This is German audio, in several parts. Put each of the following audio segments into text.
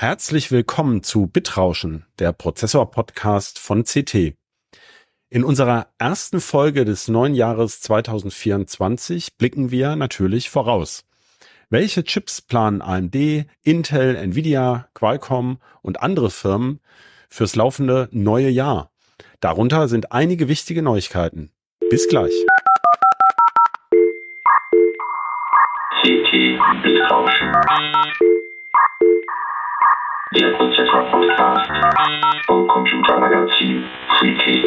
Herzlich willkommen zu Bitrauschen, der Prozessor-Podcast von CT. In unserer ersten Folge des neuen Jahres 2024 blicken wir natürlich voraus. Welche Chips planen AMD, Intel, Nvidia, Qualcomm und andere Firmen fürs laufende neue Jahr? Darunter sind einige wichtige Neuigkeiten. Bis gleich. CT Bitrauschen. Der Prozessor Podcast vom Computermagazin Freaky.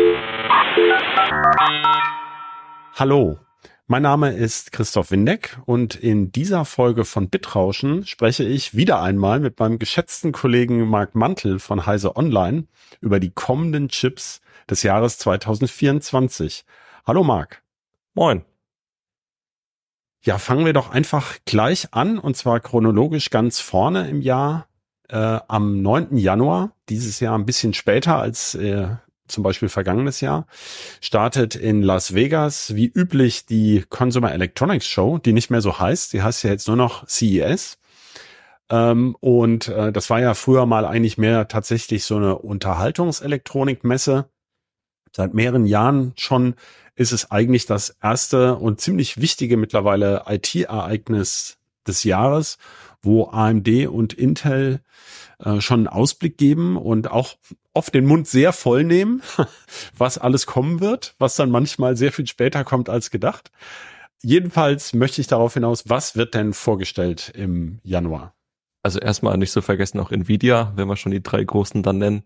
Hallo, mein Name ist Christoph Windeck und in dieser Folge von Bitrauschen spreche ich wieder einmal mit meinem geschätzten Kollegen Marc Mantel von Heise Online über die kommenden Chips des Jahres 2024. Hallo Marc. Moin. Ja, fangen wir doch einfach gleich an und zwar chronologisch ganz vorne im Jahr äh, am 9. Januar, dieses Jahr ein bisschen später als äh, zum Beispiel vergangenes Jahr, startet in Las Vegas wie üblich die Consumer Electronics Show, die nicht mehr so heißt. Die heißt ja jetzt nur noch CES. Ähm, und äh, das war ja früher mal eigentlich mehr tatsächlich so eine Unterhaltungselektronikmesse. Seit mehreren Jahren schon ist es eigentlich das erste und ziemlich wichtige mittlerweile IT-Ereignis des Jahres wo AMD und Intel äh, schon einen Ausblick geben und auch oft den Mund sehr voll nehmen, was alles kommen wird, was dann manchmal sehr viel später kommt als gedacht. Jedenfalls möchte ich darauf hinaus, was wird denn vorgestellt im Januar? Also erstmal nicht so vergessen auch Nvidia, wenn wir schon die drei großen dann nennen.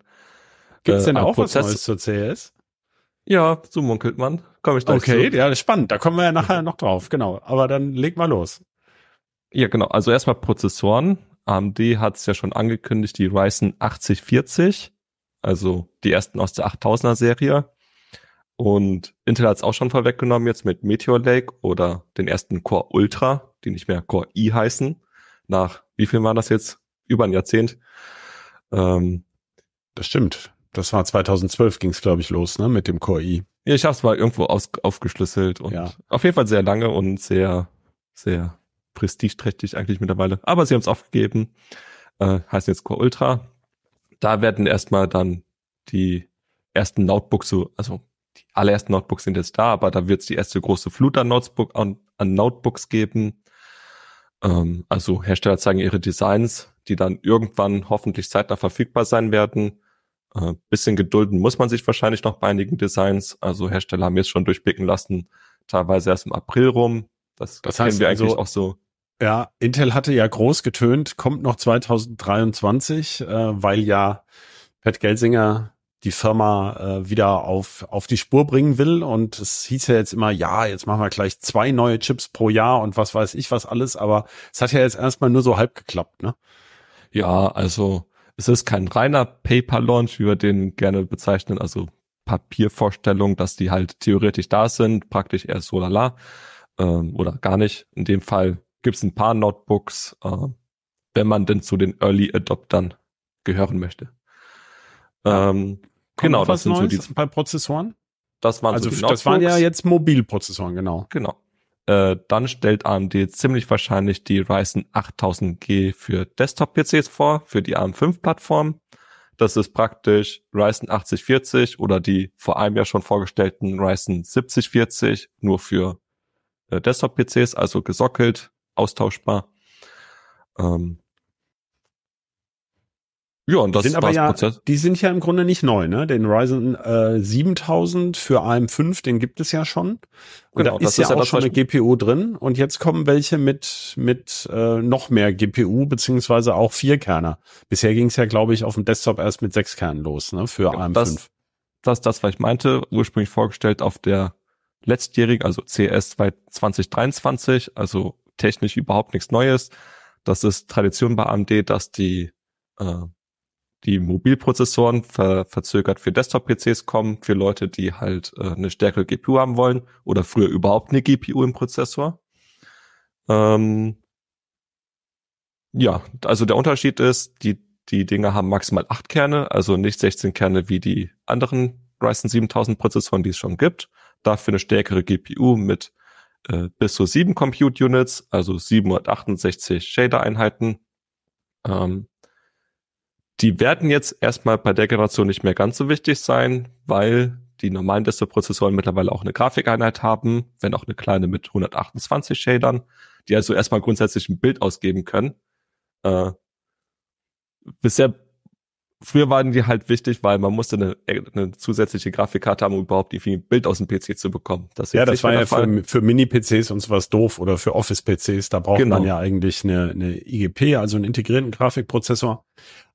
Gibt es denn äh, auch Prozess was Neues zur CS? Ja, so munkelt man. Komme ich gleich Okay, zu. ja, spannend. Da kommen wir ja nachher noch drauf. Genau. Aber dann leg mal los. Ja, genau. Also erstmal Prozessoren. AMD hat es ja schon angekündigt, die Ryzen 8040, also die ersten aus der 8000er Serie. Und Intel hat es auch schon vorweggenommen jetzt mit Meteor Lake oder den ersten Core Ultra, die nicht mehr Core i heißen. Nach wie viel war das jetzt? Über ein Jahrzehnt. Ähm, das stimmt. Das war 2012 ging es, glaube ich, los, ne, mit dem Core i. Ja, ich habe es mal irgendwo aus, aufgeschlüsselt und ja. auf jeden Fall sehr lange und sehr, sehr prestigeträchtig eigentlich mittlerweile. Aber sie haben es aufgegeben. Äh, heißt jetzt Core Ultra. Da werden erstmal dann die ersten Notebooks so, also die allerersten Notebooks sind jetzt da, aber da wird es die erste große Flut an, Notebook, an, an Notebooks geben. Ähm, also Hersteller zeigen ihre Designs, die dann irgendwann hoffentlich zeitnah verfügbar sein werden. Äh, bisschen gedulden muss man sich wahrscheinlich noch bei einigen Designs. Also Hersteller haben jetzt schon durchblicken lassen, teilweise erst im April rum. Das, das heißt, wir eigentlich also, auch so. Ja, Intel hatte ja groß getönt, kommt noch 2023, äh, weil ja Pat Gelsinger die Firma äh, wieder auf, auf die Spur bringen will. Und es hieß ja jetzt immer, ja, jetzt machen wir gleich zwei neue Chips pro Jahr und was weiß ich was alles. Aber es hat ja jetzt erstmal nur so halb geklappt, ne? Ja, also es ist kein reiner Paper-Launch, wie wir den gerne bezeichnen, also Papiervorstellung, dass die halt theoretisch da sind, praktisch eher so lala ähm, oder gar nicht. In dem Fall gibt es ein paar Notebooks, äh, wenn man denn zu den Early Adoptern gehören möchte. Ähm, genau, das sind Neues so die bei Prozessoren. Das waren also so die das waren ja jetzt Mobilprozessoren, genau. Genau. Äh, dann stellt AMD ziemlich wahrscheinlich die Ryzen 8000G für Desktop-PCs vor, für die ARM5-Plattform. Das ist praktisch Ryzen 8040 oder die vor einem Jahr schon vorgestellten Ryzen 7040 nur für äh, Desktop-PCs, also gesockelt, austauschbar. Ähm, ja, und das sind aber ja, Prozess. die sind ja im Grunde nicht neu, ne? Den Ryzen äh, 7000 für AM5, den gibt es ja schon. Und genau, da ist ja ist auch ja schon eine GPU drin. Und jetzt kommen welche mit mit äh, noch mehr GPU beziehungsweise auch vier Kerner. Bisher ging es ja, glaube ich, auf dem Desktop erst mit sechs Kernen los, ne? Für genau, AM5. Das, das, das, was ich meinte, ursprünglich vorgestellt auf der letztjährigen, also CS 2023, also technisch überhaupt nichts Neues. Das ist Tradition bei AMD, dass die äh, die Mobilprozessoren ver verzögert für Desktop-PCs kommen, für Leute, die halt äh, eine stärkere GPU haben wollen oder früher überhaupt eine GPU im Prozessor. Ähm, ja, also der Unterschied ist, die, die Dinger haben maximal acht Kerne, also nicht 16 Kerne wie die anderen Ryzen 7000 Prozessoren, die es schon gibt. Dafür eine stärkere GPU mit äh, bis zu sieben Compute Units, also 768 Shader-Einheiten. Ähm, Die werden jetzt erstmal bei der Generation nicht mehr ganz so wichtig sein, weil die normalen Desktop-Prozessoren mittlerweile auch eine Grafikeinheit haben, wenn auch eine kleine mit 128 Shadern, die also erstmal grundsätzlich ein Bild ausgeben können. Äh, bisher Früher waren die halt wichtig, weil man musste eine, eine zusätzliche Grafikkarte haben, um überhaupt die Bild aus dem PC zu bekommen. Das ja, das war ja für, für Mini-PCs und sowas doof oder für Office-PCs. Da braucht genau. man ja eigentlich eine, eine IGP, also einen integrierten Grafikprozessor.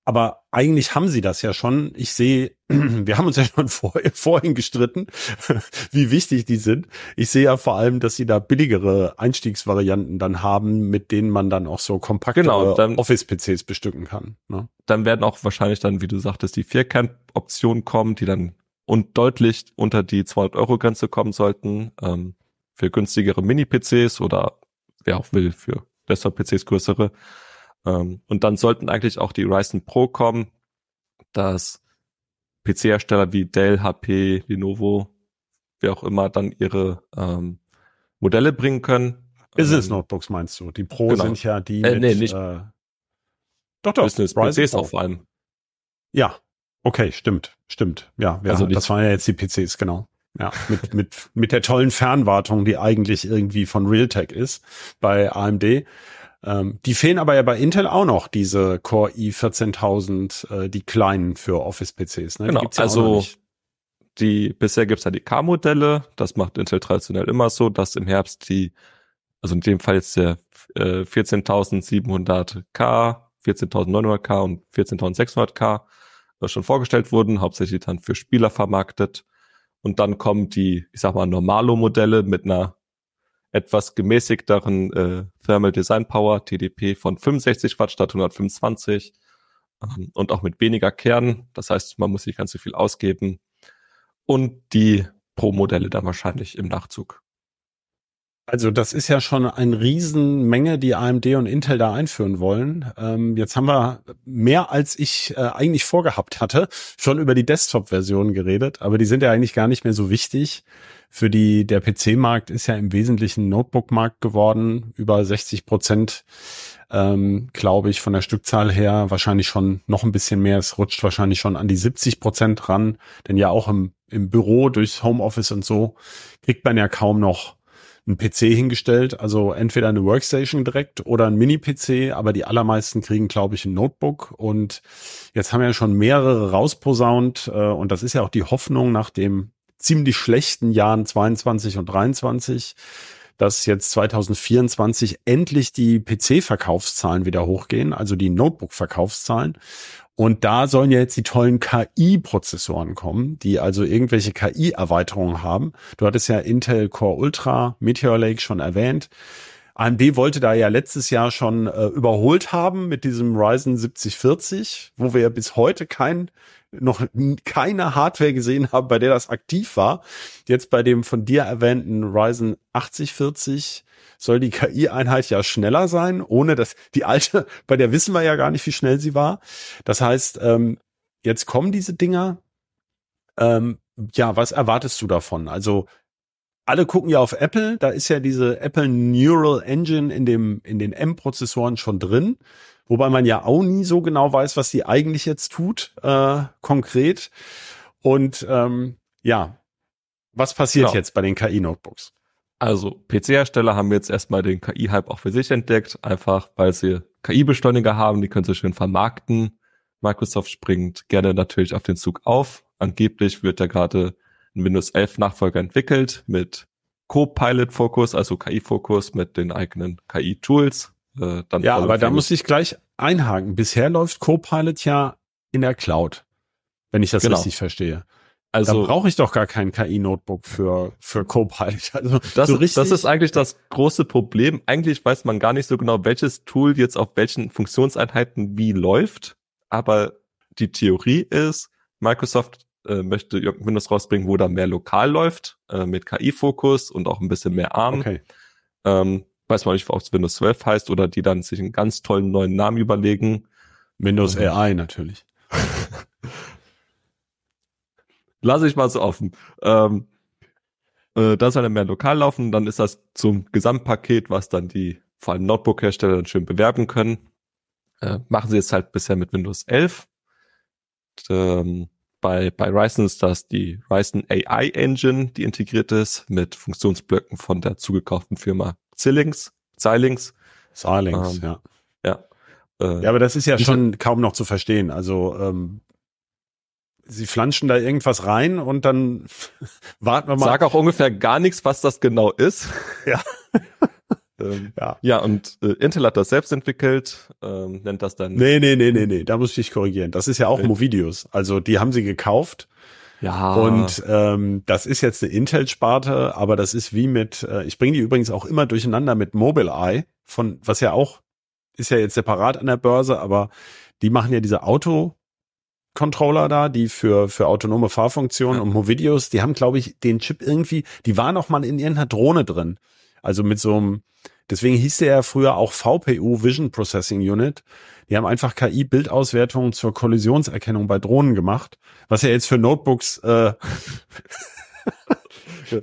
Aber eigentlich haben sie das ja schon. Ich sehe, wir haben uns ja schon vor, vorhin gestritten, wie wichtig die sind. Ich sehe ja vor allem, dass sie da billigere Einstiegsvarianten dann haben, mit denen man dann auch so kompakte genau, Office-PCs bestücken kann. Ne? Dann werden auch wahrscheinlich dann, wie du sagtest, die Vierkern-Optionen kommen, die dann und deutlich unter die 200 Euro Grenze kommen sollten ähm, für günstigere Mini-PCs oder wer auch will für Desktop-PCs größere. Ähm, und dann sollten eigentlich auch die Ryzen Pro kommen, dass PC-Hersteller wie Dell, HP, Lenovo, wer auch immer dann ihre ähm, Modelle bringen können. Business ähm, Notebooks meinst du? Die Pro genau. sind ja die äh, mit, nee, nicht äh, doch, doch, Business Ryzen PCs auch vor allem. Ja, okay, stimmt, stimmt. Ja, ja also das waren ja jetzt die PCs, genau. Ja, mit, mit, mit der tollen Fernwartung, die eigentlich irgendwie von Realtek ist bei AMD. Ähm, die fehlen aber ja bei Intel auch noch, diese Core i14000, äh, die kleinen für Office-PCs. Ne? Genau, ja also die, bisher gibt's ja die K-Modelle, das macht Intel traditionell immer so, dass im Herbst die, also in dem Fall jetzt der äh, 14.700K, 14.900K und 14.600K äh, schon vorgestellt wurden, hauptsächlich dann für Spieler vermarktet. Und dann kommen die, ich sag mal, Normalo-Modelle mit einer etwas gemäßigteren äh, Thermal Design Power, TDP von 65 Watt statt 125 ähm, und auch mit weniger Kern. Das heißt, man muss nicht ganz so viel ausgeben. Und die Pro-Modelle dann wahrscheinlich im Nachzug. Also das ist ja schon eine Riesenmenge, die AMD und Intel da einführen wollen. Ähm, jetzt haben wir mehr als ich äh, eigentlich vorgehabt hatte, schon über die Desktop-Version geredet, aber die sind ja eigentlich gar nicht mehr so wichtig für die, der PC-Markt ist ja im Wesentlichen Notebook-Markt geworden. Über 60 Prozent, ähm, glaube ich, von der Stückzahl her wahrscheinlich schon noch ein bisschen mehr. Es rutscht wahrscheinlich schon an die 70 Prozent ran. Denn ja auch im, im Büro durchs Homeoffice und so kriegt man ja kaum noch einen PC hingestellt, also entweder eine Workstation direkt oder ein Mini-PC, aber die allermeisten kriegen, glaube ich, ein Notebook. Und jetzt haben ja schon mehrere rausposaunt äh, und das ist ja auch die Hoffnung nach dem ziemlich schlechten Jahren 22 und 23, dass jetzt 2024 endlich die PC-Verkaufszahlen wieder hochgehen, also die Notebook-Verkaufszahlen. Und da sollen ja jetzt die tollen KI-Prozessoren kommen, die also irgendwelche KI-Erweiterungen haben. Du hattest ja Intel Core Ultra, Meteor Lake schon erwähnt. AMD wollte da ja letztes Jahr schon äh, überholt haben mit diesem Ryzen 7040, wo wir bis heute kein noch keine Hardware gesehen haben, bei der das aktiv war. Jetzt bei dem von dir erwähnten Ryzen 8040 soll die KI-Einheit ja schneller sein, ohne dass die alte, bei der wissen wir ja gar nicht, wie schnell sie war. Das heißt, ähm, jetzt kommen diese Dinger. Ähm, ja, was erwartest du davon? Also alle gucken ja auf Apple, da ist ja diese Apple Neural Engine in dem in den M-Prozessoren schon drin wobei man ja auch nie so genau weiß, was sie eigentlich jetzt tut, äh, konkret. Und ähm, ja, was passiert genau. jetzt bei den KI-Notebooks? Also PC-Hersteller haben jetzt erstmal den KI-Hype auch für sich entdeckt, einfach weil sie KI-Beschleuniger haben, die können sie schön vermarkten. Microsoft springt gerne natürlich auf den Zug auf. Angeblich wird da gerade ein Windows 11 Nachfolger entwickelt mit Copilot-Fokus, also KI-Fokus mit den eigenen KI-Tools. Äh, dann ja, aber da muss ich gleich einhaken. Bisher läuft Copilot ja in der Cloud, wenn ich das genau. richtig verstehe. Also brauche ich doch gar kein KI-Notebook für für Copilot. Also das, so richtig, das ist eigentlich das große Problem. Eigentlich weiß man gar nicht so genau, welches Tool jetzt auf welchen Funktionseinheiten wie läuft. Aber die Theorie ist, Microsoft äh, möchte Windows rausbringen, wo da mehr lokal läuft, äh, mit KI-Fokus und auch ein bisschen mehr ARM. Okay. Ähm, weiß man nicht, ob es Windows 12 heißt oder die dann sich einen ganz tollen neuen Namen überlegen. Windows ähm, AI natürlich. Lass ich mal so offen. Ähm, äh, da soll er mehr lokal laufen, dann ist das zum Gesamtpaket, was dann die vor allem Notebook-Hersteller dann schön bewerben können. Äh, machen sie jetzt halt bisher mit Windows 11. ähm, bei, bei Ryzen ist das die Ryzen AI Engine, die integriert ist mit Funktionsblöcken von der zugekauften Firma Xilinx, Xilinx. Xilinx, ähm, ja. Ja. Äh, ja, aber das ist ja schon kaum noch zu verstehen. Also ähm, sie flanschen da irgendwas rein und dann warten wir mal. Sag auch ungefähr gar nichts, was das genau ist. Ja. ähm, ja. ja, und äh, Intel hat das selbst entwickelt, ähm, nennt das dann. Nee, nee, nee, nee, nee, da muss ich dich korrigieren. Das ist ja auch nee. Movidius. Also die haben sie gekauft. Ja. Und ähm, das ist jetzt eine Intel-Sparte, aber das ist wie mit, äh, ich bringe die übrigens auch immer durcheinander mit Mobileye, von was ja auch, ist ja jetzt separat an der Börse, aber die machen ja diese Auto- Controller da, die für, für autonome Fahrfunktionen ja. und Movideos, die haben, glaube ich, den Chip irgendwie, die war noch mal in irgendeiner Drohne drin. Also mit so einem, deswegen hieß der ja früher auch VPU, Vision Processing Unit. Die haben einfach KI-Bildauswertung zur Kollisionserkennung bei Drohnen gemacht, was ja jetzt für Notebooks äh,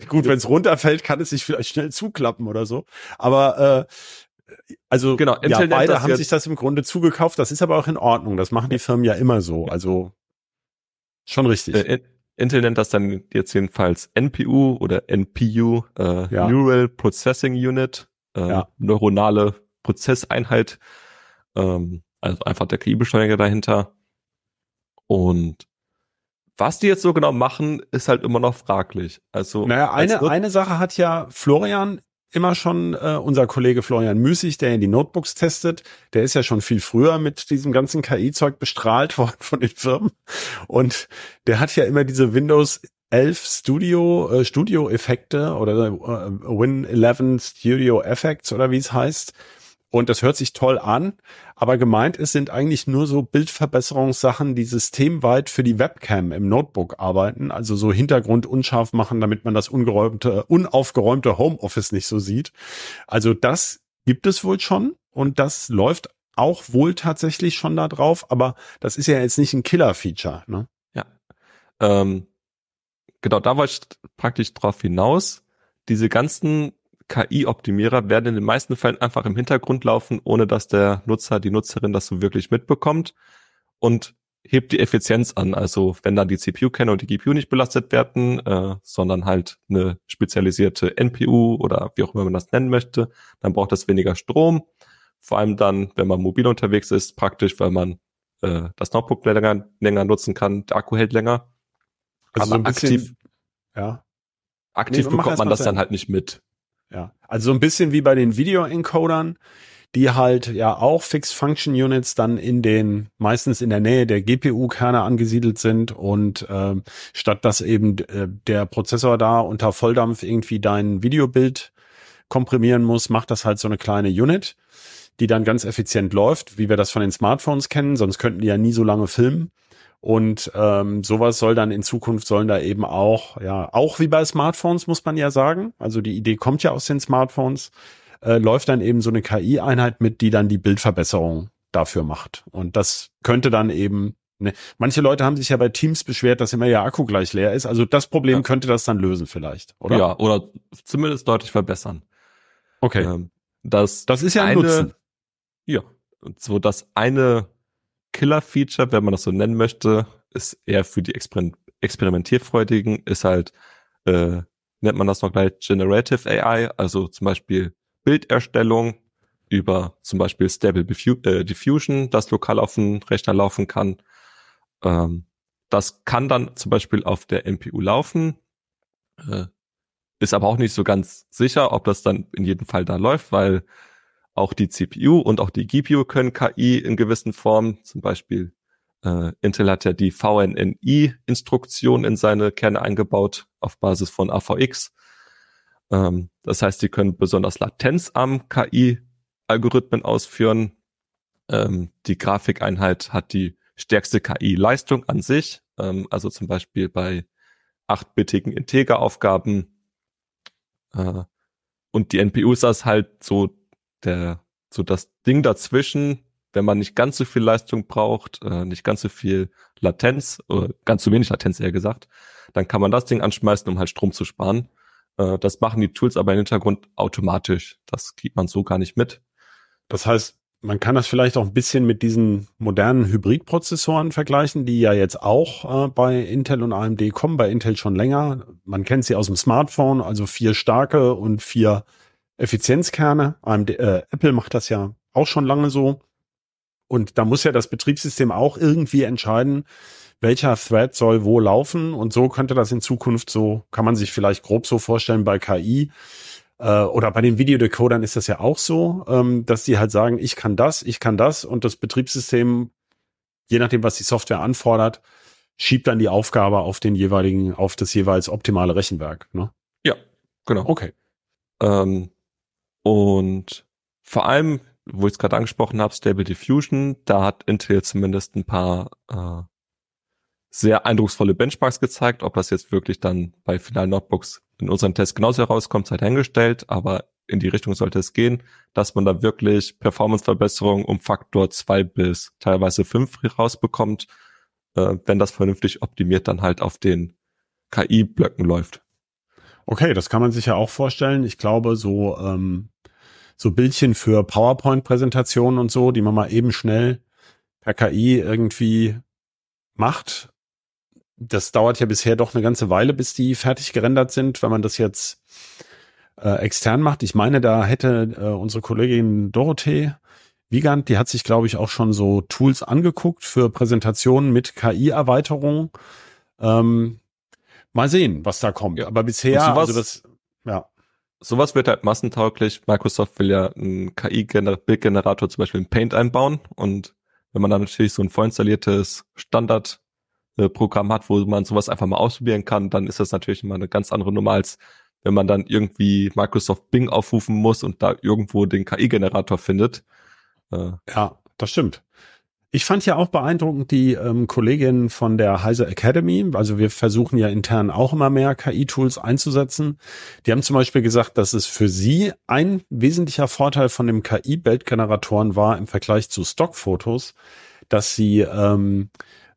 Gut, wenn es runterfällt, kann es sich vielleicht schnell zuklappen oder so. Aber äh, also genau, ja, beide haben sich das im Grunde zugekauft. Das ist aber auch in Ordnung. Das machen die Firmen ja immer so. Also schon richtig. Äh, Intel nennt das dann jetzt jedenfalls NPU oder NPU, äh, ja. Neural Processing Unit, äh, ja. neuronale Prozesseinheit, ähm, also einfach der KI-Beschleuniger dahinter. Und was die jetzt so genau machen, ist halt immer noch fraglich. Also naja, eine eine Sache hat ja Florian immer schon äh, unser Kollege Florian Müßig, der in die Notebooks testet, der ist ja schon viel früher mit diesem ganzen KI-Zeug bestrahlt worden von den Firmen. Und der hat ja immer diese Windows 11 Studio, äh, Studio-Effekte oder äh, Win 11 Studio Effects oder wie es heißt. Und das hört sich toll an, aber gemeint ist, sind eigentlich nur so Bildverbesserungssachen, die systemweit für die Webcam im Notebook arbeiten, also so Hintergrund unscharf machen, damit man das ungeräumte, unaufgeräumte Homeoffice nicht so sieht. Also das gibt es wohl schon und das läuft auch wohl tatsächlich schon da drauf, aber das ist ja jetzt nicht ein Killer-Feature, ne? Ja. Ähm, genau, da wollte ich praktisch drauf hinaus. Diese ganzen KI-Optimierer werden in den meisten Fällen einfach im Hintergrund laufen, ohne dass der Nutzer, die Nutzerin das so wirklich mitbekommt und hebt die Effizienz an. Also wenn dann die CPU-Kerne und die GPU nicht belastet werden, äh, sondern halt eine spezialisierte NPU oder wie auch immer man das nennen möchte, dann braucht das weniger Strom. Vor allem dann, wenn man mobil unterwegs ist, praktisch, weil man äh, das Notebook länger, länger nutzen kann, der Akku hält länger. Also Aber so bisschen, aktiv, ja. Aktiv nee, bekommt man das dann halt nicht mit. Ja, also so ein bisschen wie bei den Video-Encodern, die halt ja auch Fixed Function Units dann in den meistens in der Nähe der GPU-Kerne angesiedelt sind und ähm, statt dass eben äh, der Prozessor da unter Volldampf irgendwie dein Videobild komprimieren muss, macht das halt so eine kleine Unit, die dann ganz effizient läuft, wie wir das von den Smartphones kennen, sonst könnten die ja nie so lange filmen. Und ähm, sowas soll dann in Zukunft sollen da eben auch, ja, auch wie bei Smartphones, muss man ja sagen. Also die Idee kommt ja aus den Smartphones, äh, läuft dann eben so eine KI-Einheit mit, die dann die Bildverbesserung dafür macht. Und das könnte dann eben, ne, manche Leute haben sich ja bei Teams beschwert, dass immer ihr Akku gleich leer ist. Also das Problem ja. könnte das dann lösen vielleicht, oder? Ja, oder zumindest deutlich verbessern. Okay. Ähm, das, das ist ja ein eine, Nutzen. Ja, und so das eine Killer-Feature, wenn man das so nennen möchte, ist eher für die Exper Experimentierfreudigen, ist halt, äh, nennt man das noch gleich Generative AI, also zum Beispiel Bilderstellung über zum Beispiel Stable äh, Diffusion, das lokal auf dem Rechner laufen kann. Ähm, das kann dann zum Beispiel auf der NPU laufen, äh, ist aber auch nicht so ganz sicher, ob das dann in jedem Fall da läuft, weil auch die CPU und auch die GPU können KI in gewissen Formen. Zum Beispiel äh, Intel hat ja die VNNI-Instruktion in seine Kerne eingebaut auf Basis von AVX. Ähm, das heißt, sie können besonders latenzarm KI-Algorithmen ausführen. Ähm, die Grafikeinheit hat die stärkste KI-Leistung an sich. Ähm, also zum Beispiel bei achtbittigen Integer-Aufgaben. Äh, und die NPU ist das halt so der, so das Ding dazwischen, wenn man nicht ganz so viel Leistung braucht, äh, nicht ganz so viel Latenz, oder ganz zu wenig Latenz eher gesagt, dann kann man das Ding anschmeißen, um halt Strom zu sparen. Äh, das machen die Tools aber im Hintergrund automatisch. Das kriegt man so gar nicht mit. Das heißt, man kann das vielleicht auch ein bisschen mit diesen modernen Hybridprozessoren vergleichen, die ja jetzt auch äh, bei Intel und AMD kommen, bei Intel schon länger. Man kennt sie aus dem Smartphone, also vier starke und vier Effizienzkerne. AMD, äh, Apple macht das ja auch schon lange so. Und da muss ja das Betriebssystem auch irgendwie entscheiden, welcher Thread soll wo laufen. Und so könnte das in Zukunft so, kann man sich vielleicht grob so vorstellen bei KI äh, oder bei den Videodecodern ist das ja auch so, ähm, dass die halt sagen, ich kann das, ich kann das und das Betriebssystem, je nachdem, was die Software anfordert, schiebt dann die Aufgabe auf den jeweiligen, auf das jeweils optimale Rechenwerk. Ne? Ja, genau. Okay. Ähm, und vor allem, wo ich es gerade angesprochen habe, Stable Diffusion, da hat Intel zumindest ein paar äh, sehr eindrucksvolle Benchmarks gezeigt. Ob das jetzt wirklich dann bei finalen Notebooks in unserem Test genauso herauskommt, sei dahingestellt, aber in die Richtung sollte es gehen, dass man da wirklich Performanceverbesserungen um Faktor zwei bis teilweise fünf rausbekommt, äh, wenn das vernünftig optimiert dann halt auf den KI-Blöcken läuft. Okay, das kann man sich ja auch vorstellen. Ich glaube, so, ähm, so Bildchen für PowerPoint-Präsentationen und so, die man mal eben schnell per KI irgendwie macht, das dauert ja bisher doch eine ganze Weile, bis die fertig gerendert sind, wenn man das jetzt äh, extern macht. Ich meine, da hätte äh, unsere Kollegin Dorothee Wiegand, die hat sich, glaube ich, auch schon so Tools angeguckt für Präsentationen mit KI-Erweiterung. Ähm, mal sehen, was da kommt. Ja. Aber bisher, sowas, also das, ja. Sowas wird halt massentauglich. Microsoft will ja einen KI-Bildgenerator zum Beispiel in Paint einbauen und wenn man dann natürlich so ein vorinstalliertes Standard Programm hat, wo man sowas einfach mal ausprobieren kann, dann ist das natürlich immer eine ganz andere Nummer, als wenn man dann irgendwie Microsoft Bing aufrufen muss und da irgendwo den KI-Generator findet. Äh, ja, das stimmt. Ich fand ja auch beeindruckend die ähm, Kollegin von der Heise Academy. Also wir versuchen ja intern auch immer mehr KI-Tools einzusetzen. Die haben zum Beispiel gesagt, dass es für sie ein wesentlicher Vorteil von dem KI-Bildgeneratoren war im Vergleich zu Stockfotos, dass sie ähm,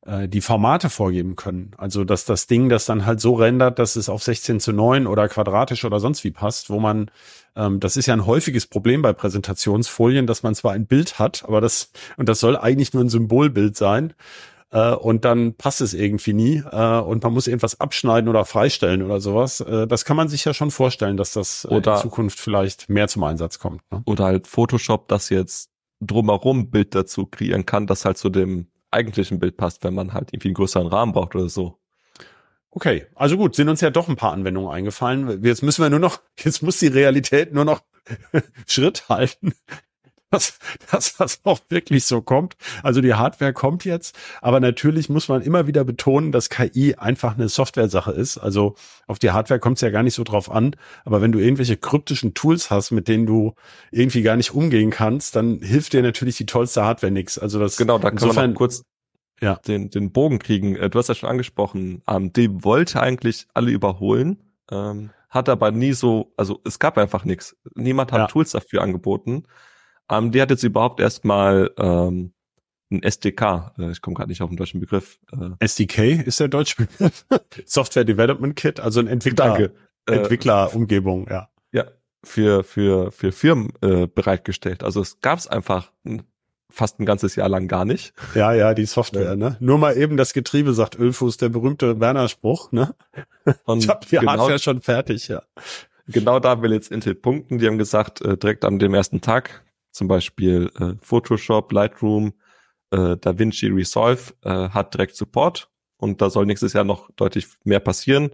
äh, die Formate vorgeben können. Also, dass das Ding das dann halt so rendert, dass es auf 16 zu 9 oder quadratisch oder sonst wie passt, wo man, das ist ja ein häufiges Problem bei Präsentationsfolien, dass man zwar ein Bild hat, aber das, und das soll eigentlich nur ein Symbolbild sein, äh, und dann passt es irgendwie nie, äh, und man muss irgendwas abschneiden oder freistellen oder sowas. Äh, das kann man sich ja schon vorstellen, dass das äh, oder, in Zukunft vielleicht mehr zum Einsatz kommt. Ne? Oder halt Photoshop, das jetzt drumherum Bild dazu kreieren kann, das halt zu dem eigentlichen Bild passt, wenn man halt irgendwie einen größeren Rahmen braucht oder so. Okay, also gut, sind uns ja doch ein paar Anwendungen eingefallen. Jetzt müssen wir nur noch, jetzt muss die Realität nur noch Schritt halten dass, dass das auch wirklich so kommt. Also die Hardware kommt jetzt, aber natürlich muss man immer wieder betonen, dass KI einfach eine Software-Sache ist. Also auf die Hardware kommt es ja gar nicht so drauf an. Aber wenn du irgendwelche kryptischen Tools hast, mit denen du irgendwie gar nicht umgehen kannst, dann hilft dir natürlich die tollste Hardware nichts. Also das genau, da kann man kurz ja. den, den Bogen kriegen. Äh, du hast ja schon angesprochen, AMD wollte eigentlich alle überholen, ähm, hat aber nie so, also es gab einfach nichts. Niemand hat ja. Tools dafür angeboten. AMD hat jetzt überhaupt erstmal ähm, ein SDK, äh, ich komme gerade nicht auf den deutschen Begriff. Äh. SDK ist der deutsche Begriff. Software Development Kit, also ein Entwickler. Äh, Entwicklerumgebung, ja. Ja, für, für, für Firmen äh, bereitgestellt. Also es gab es einfach fast ein ganzes Jahr lang gar nicht. Ja, ja, die Software, ja. ne? Nur mal eben das Getriebe, sagt Ölfuß, der berühmte Werner-Spruch, ne? Und ich hab die genau, Hardware schon fertig, ja. Genau da will jetzt Intel punkten. Die haben gesagt, äh, direkt an dem ersten Tag zum Beispiel äh, Photoshop, Lightroom, äh, DaVinci Resolve äh, hat direkt Support und da soll nächstes Jahr noch deutlich mehr passieren.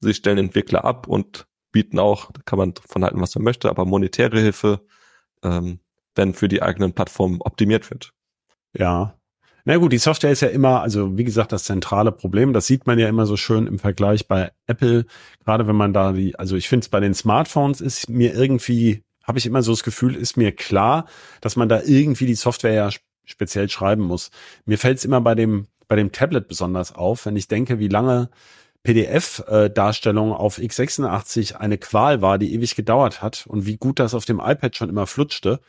Sie stellen Entwickler ab und bieten auch, da kann man von halten, was man möchte, aber monetäre Hilfe, ähm, wenn für die eigenen Plattformen optimiert wird. Ja. Na gut, die Software ist ja immer, also wie gesagt, das zentrale Problem. Das sieht man ja immer so schön im Vergleich bei Apple. Gerade wenn man da die, also ich finde es bei den Smartphones ist mir irgendwie habe ich immer so das Gefühl, ist mir klar, dass man da irgendwie die Software ja speziell schreiben muss. Mir fällt es immer bei dem, bei dem Tablet besonders auf, wenn ich denke, wie lange PDF-Darstellung auf x86 eine Qual war, die ewig gedauert hat und wie gut das auf dem iPad schon immer flutschte,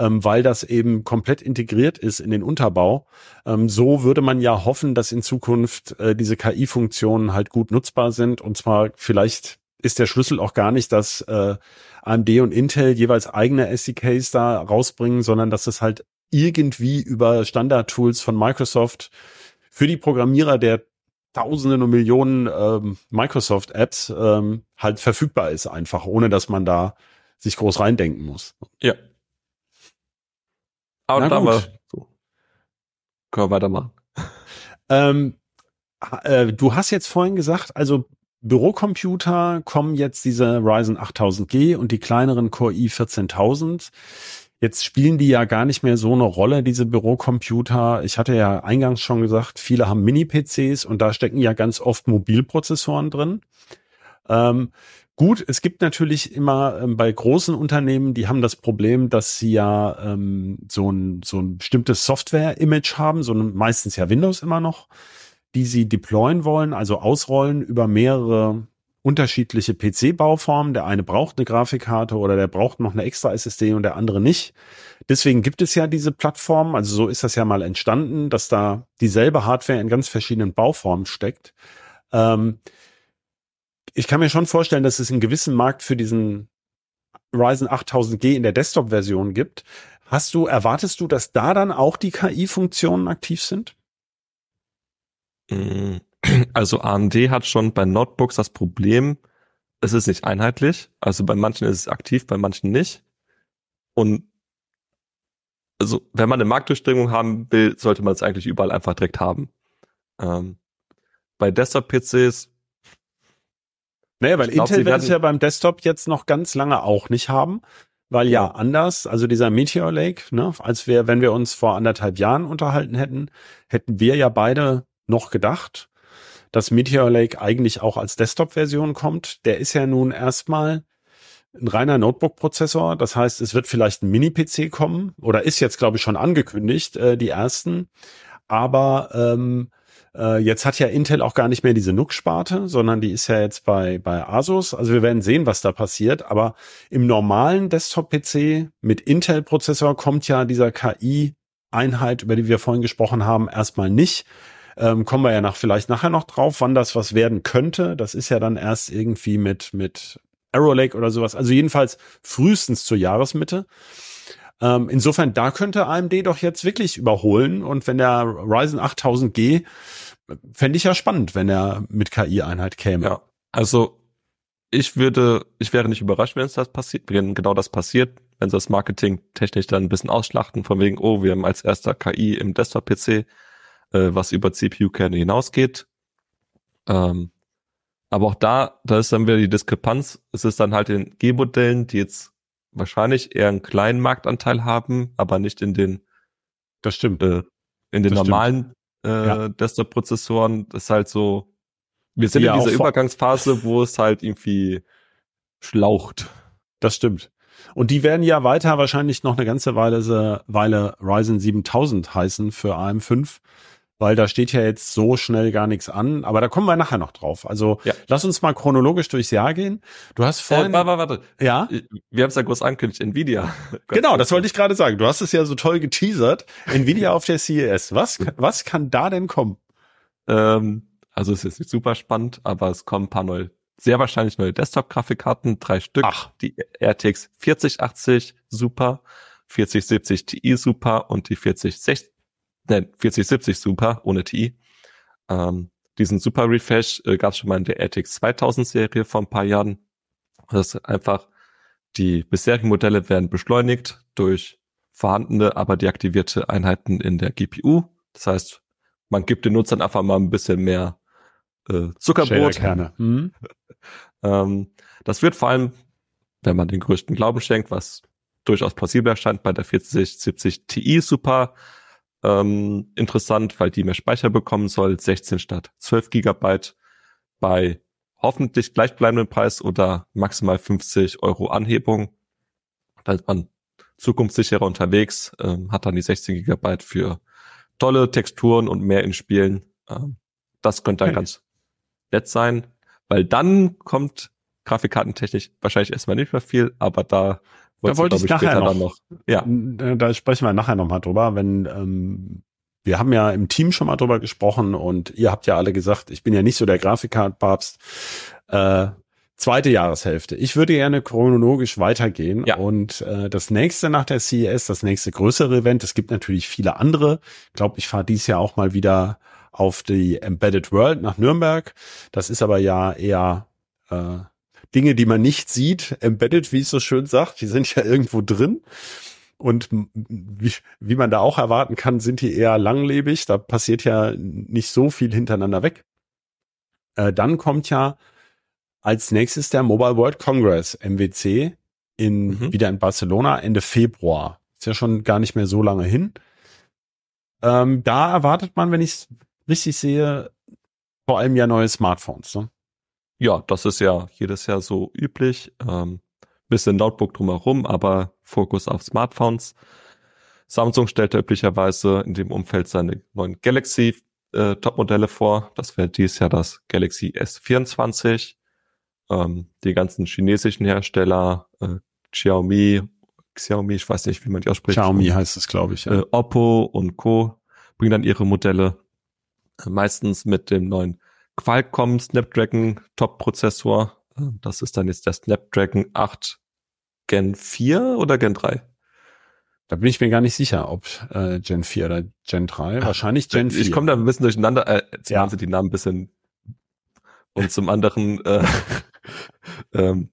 ähm, weil das eben komplett integriert ist in den Unterbau. Ähm, so würde man ja hoffen, dass in Zukunft äh, diese KI-Funktionen halt gut nutzbar sind und zwar vielleicht ist der Schlüssel auch gar nicht, dass äh, AMD und Intel jeweils eigene SDKs da rausbringen, sondern dass es halt irgendwie über Standard-Tools von Microsoft für die Programmierer der Tausenden und Millionen ähm, Microsoft-Apps ähm, halt verfügbar ist, einfach, ohne dass man da sich groß reindenken muss. Ja. Aber da war so. Können wir weitermachen. Ähm, äh, du hast jetzt vorhin gesagt, also Bürocomputer kommen jetzt diese Ryzen 8000G und die kleineren Core i 14000. Jetzt spielen die ja gar nicht mehr so eine Rolle, diese Bürocomputer. Ich hatte ja eingangs schon gesagt, viele haben Mini-PCs und da stecken ja ganz oft Mobilprozessoren drin. Ähm, gut, es gibt natürlich immer ähm, bei großen Unternehmen, die haben das Problem, dass sie ja ähm, so, ein, so ein bestimmtes Software-Image haben, so ein, meistens ja Windows immer noch, die sie deployen wollen, also ausrollen über mehrere unterschiedliche PC-Bauformen. Der eine braucht eine Grafikkarte oder der braucht noch eine extra SSD und der andere nicht. Deswegen gibt es ja diese Plattformen. Also so ist das ja mal entstanden, dass da dieselbe Hardware in ganz verschiedenen Bauformen steckt. Ähm, ich kann mir schon vorstellen, dass es einen gewissen Markt für diesen Ryzen 8000G in der Desktop-Version gibt. Hast du, erwartest du, dass da dann auch die KI-Funktionen aktiv sind? Mm, also AMD hat schon bei Notebooks das Problem, es ist nicht einheitlich. Also bei manchen ist es aktiv, bei manchen nicht. Und also wenn man eine Marktdurchdringung haben will, sollte man es eigentlich überall einfach direkt haben. Ähm, bei Desktop-PCs. Naja, weil glaub, Intel wird es ja beim Desktop jetzt noch ganz lange auch nicht haben. Weil ja, ja anders, also dieser Meteor Lake, ne, als wir, wenn wir uns vor anderthalb Jahren unterhalten hätten, hätten wir ja beide noch gedacht, dass Meteor Lake eigentlich auch als Desktop-Version kommt. Der ist ja nun erstmal ein reiner Notebook-Prozessor. Das heißt, es wird vielleicht ein Mini-PC kommen oder ist jetzt, glaube ich, schon angekündigt, äh, die ersten. Aber ähm, äh, jetzt hat ja Intel auch gar nicht mehr diese NUC-Sparte, sondern die ist ja jetzt bei, bei Asus. Also wir werden sehen, was da passiert. Aber im normalen Desktop-PC mit Intel-Prozessor kommt ja dieser KI-Einheit, über die wir vorhin gesprochen haben, erstmal nicht. Ähm, kommen wir ja nach, vielleicht nachher noch drauf, wann das was werden könnte. Das ist ja dann erst irgendwie mit, mit Arrow Lake oder sowas. Also jedenfalls frühestens zur Jahresmitte. Ähm, insofern, da könnte AMD doch jetzt wirklich überholen. Und wenn der Ryzen 8000G, fände ich ja spannend, wenn er mit KI-Einheit käme. Ja, also ich würde, ich wäre nicht überrascht, wenn es das passiert, wenn genau das passiert, wenn sie das Marketing technisch dann ein bisschen ausschlachten, von wegen, oh, wir haben als erster KI im Desktop-PC, äh, was über CPU-Kerne hinausgeht. Ähm, aber auch da, da ist dann wieder die Diskrepanz. Es ist dann halt in G-Modellen, die jetzt wahrscheinlich eher einen kleinen Marktanteil haben, aber nicht in den, das stimmt, äh, in den das normalen äh, ja. Desktop-Prozessoren. Das ist halt so, wir sind ja, in dieser Übergangsphase, wo es halt irgendwie schlaucht. Das stimmt. Und die werden ja weiter wahrscheinlich noch eine ganze Weile, Weile Ryzen 7000 heißen für AM5 weil da steht ja jetzt so schnell gar nichts an. Aber da kommen wir nachher noch drauf. Also ja. lass uns mal chronologisch durchs Jahr gehen. Du hast äh, vorhin. Äh, warte, warte. Ja. Wir haben es ja groß angekündigt, Nvidia. genau, das wollte ich gerade sagen. Du hast es ja so toll geteasert. Nvidia auf der CES. Was, was kann da denn kommen? Ähm, also es ist nicht super spannend, aber es kommen ein paar neue, sehr wahrscheinlich neue Desktop-Grafikkarten, drei Stück. Ach. Die RTX 4080 Super, 4070 Ti Super und die 4060 ne, 4070 Super ohne TI. Ähm, diesen Super Refresh äh, gab es schon mal in der RTX 2000 Serie vor ein paar Jahren. Das ist einfach, die bisherigen Modelle werden beschleunigt durch vorhandene, aber deaktivierte Einheiten in der GPU. Das heißt, man gibt den Nutzern einfach mal ein bisschen mehr äh, Zuckerbrot. Mhm. ähm, das wird vor allem, wenn man den größten Glauben schenkt, was durchaus plausibel erscheint, bei der 4070 Ti Super ähm, interessant, weil die mehr Speicher bekommen soll, 16 statt 12 Gigabyte bei hoffentlich gleichbleibendem Preis oder maximal 50 Euro Anhebung. Da ist man zukunftssicherer unterwegs, ähm, hat dann die 16 Gigabyte für tolle Texturen und mehr in Spielen. Ähm, das könnte dann okay. ganz nett sein, weil dann kommt grafikkartentechnisch wahrscheinlich erstmal nicht mehr viel, aber da da wollte ich, ich nachher noch, noch, Ja. Da sprechen wir nachher noch mal drüber, wenn ähm, wir haben ja im Team schon mal drüber gesprochen und ihr habt ja alle gesagt, ich bin ja nicht so der Grafikkartpapst. Äh, zweite Jahreshälfte. Ich würde gerne chronologisch weitergehen Ja. und äh, das nächste nach der CES, das nächste größere Event, es gibt natürlich viele andere. Ich glaube, ich fahre dieses Jahr auch mal wieder auf die Embedded World nach Nürnberg. Das ist aber ja eher äh, Dinge, die man nicht sieht, embedded, wie es so schön sagt, die sind ja irgendwo drin. Und wie, wie man da auch erwarten kann, sind die eher langlebig. Da passiert ja nicht so viel hintereinander weg. Äh, dann kommt ja als nächstes der Mobile World Congress, MWC, in, Mhm. wieder in Barcelona Ende Februar. Ist ja schon gar nicht mehr so lange hin. Ähm, da erwartet man, wenn ich es richtig sehe, vor allem ja neue Smartphones. Ne? Ja, das ist ja jedes Jahr so üblich. Ähm, bisschen Notebook drumherum, aber Fokus auf Smartphones. Samsung stellt üblicherweise in dem Umfeld seine neuen Galaxy äh, Topmodelle vor. Das wäre dieses Jahr das Galaxy S24. Ähm, die ganzen chinesischen Hersteller, äh, Xiaomi, Xiaomi, ich weiß nicht, wie man die ausspricht. Xiaomi heißt es, glaube ich. Ja. äh, Oppo und Co. bringen dann ihre Modelle äh, meistens mit dem neuen Qualcomm Snapdragon Top Prozessor. Äh, Das ist dann jetzt der Snapdragon 8 Gen 4 oder Gen 3? Da bin ich mir gar nicht sicher, ob äh, Gen 4 oder Gen 3. Wahrscheinlich Gen 4. Ich komme da ein bisschen durcheinander. Äh, zum Ja. einen sind die Namen ein bisschen und zum anderen, äh, ähm,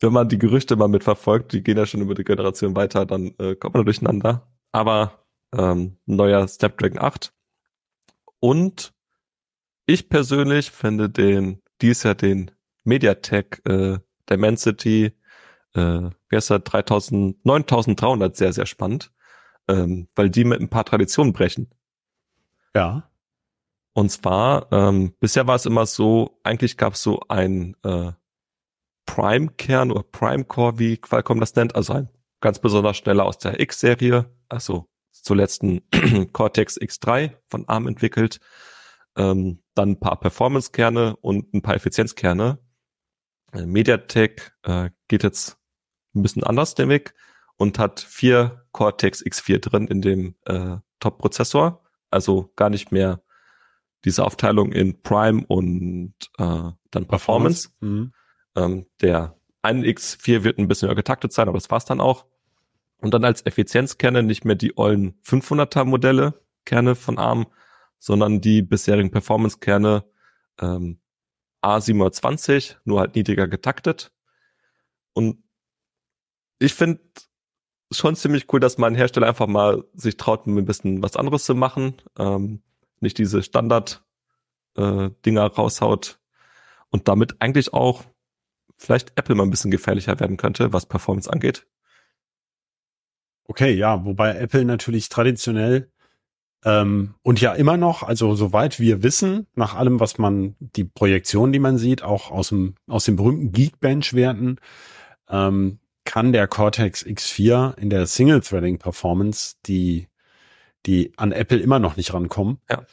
wenn man die Gerüchte mal mitverfolgt, die gehen ja schon über die Generation weiter, dann äh, kommt man da durcheinander. Aber ähm, neuer Snapdragon 8 und ich persönlich finde den dies Jahr den MediaTek äh, Dimensity äh, wie heißt er, 3000, 9300 sehr, sehr spannend, ähm, weil die mit ein paar Traditionen brechen. Ja. Und zwar, ähm, bisher war es immer so, eigentlich gab es so ein äh, Prime-Kern oder Prime-Core, wie Qualcomm das nennt, also ein ganz besonders schneller aus der X-Serie, also zuletzt ein Cortex X3 von ARM entwickelt, ähm, dann ein paar Performance-Kerne und ein paar Effizienzkerne. Äh, MediaTek äh, geht jetzt ein bisschen anders den Weg und hat vier Cortex X4 drin in dem äh, Top-Prozessor, also gar nicht mehr diese Aufteilung in Prime und äh, dann Performance. Mhm. Ähm, der 1X4 wird ein bisschen höher getaktet sein, aber das war's dann auch. Und dann als Effizienzkerne nicht mehr die ollen 500er Modelle, Kerne von ARM, sondern die bisherigen Performance-Kerne ähm, A720, nur halt niedriger getaktet. Und ich finde schon ziemlich cool, dass mein Hersteller einfach mal sich traut, ein bisschen was anderes zu machen. Ähm, nicht diese Standard äh, raushaut und damit eigentlich auch vielleicht Apple mal ein bisschen gefährlicher werden könnte, was Performance angeht. Okay, ja, wobei Apple natürlich traditionell ähm, und ja immer noch, also soweit wir wissen, nach allem, was man, die Projektion, die man sieht, auch aus dem, aus den berühmten Geekbench-Werten, ähm, kann der Cortex X4 in der Single-Threading-Performance, die, die an Apple immer noch nicht rankommen. Ja.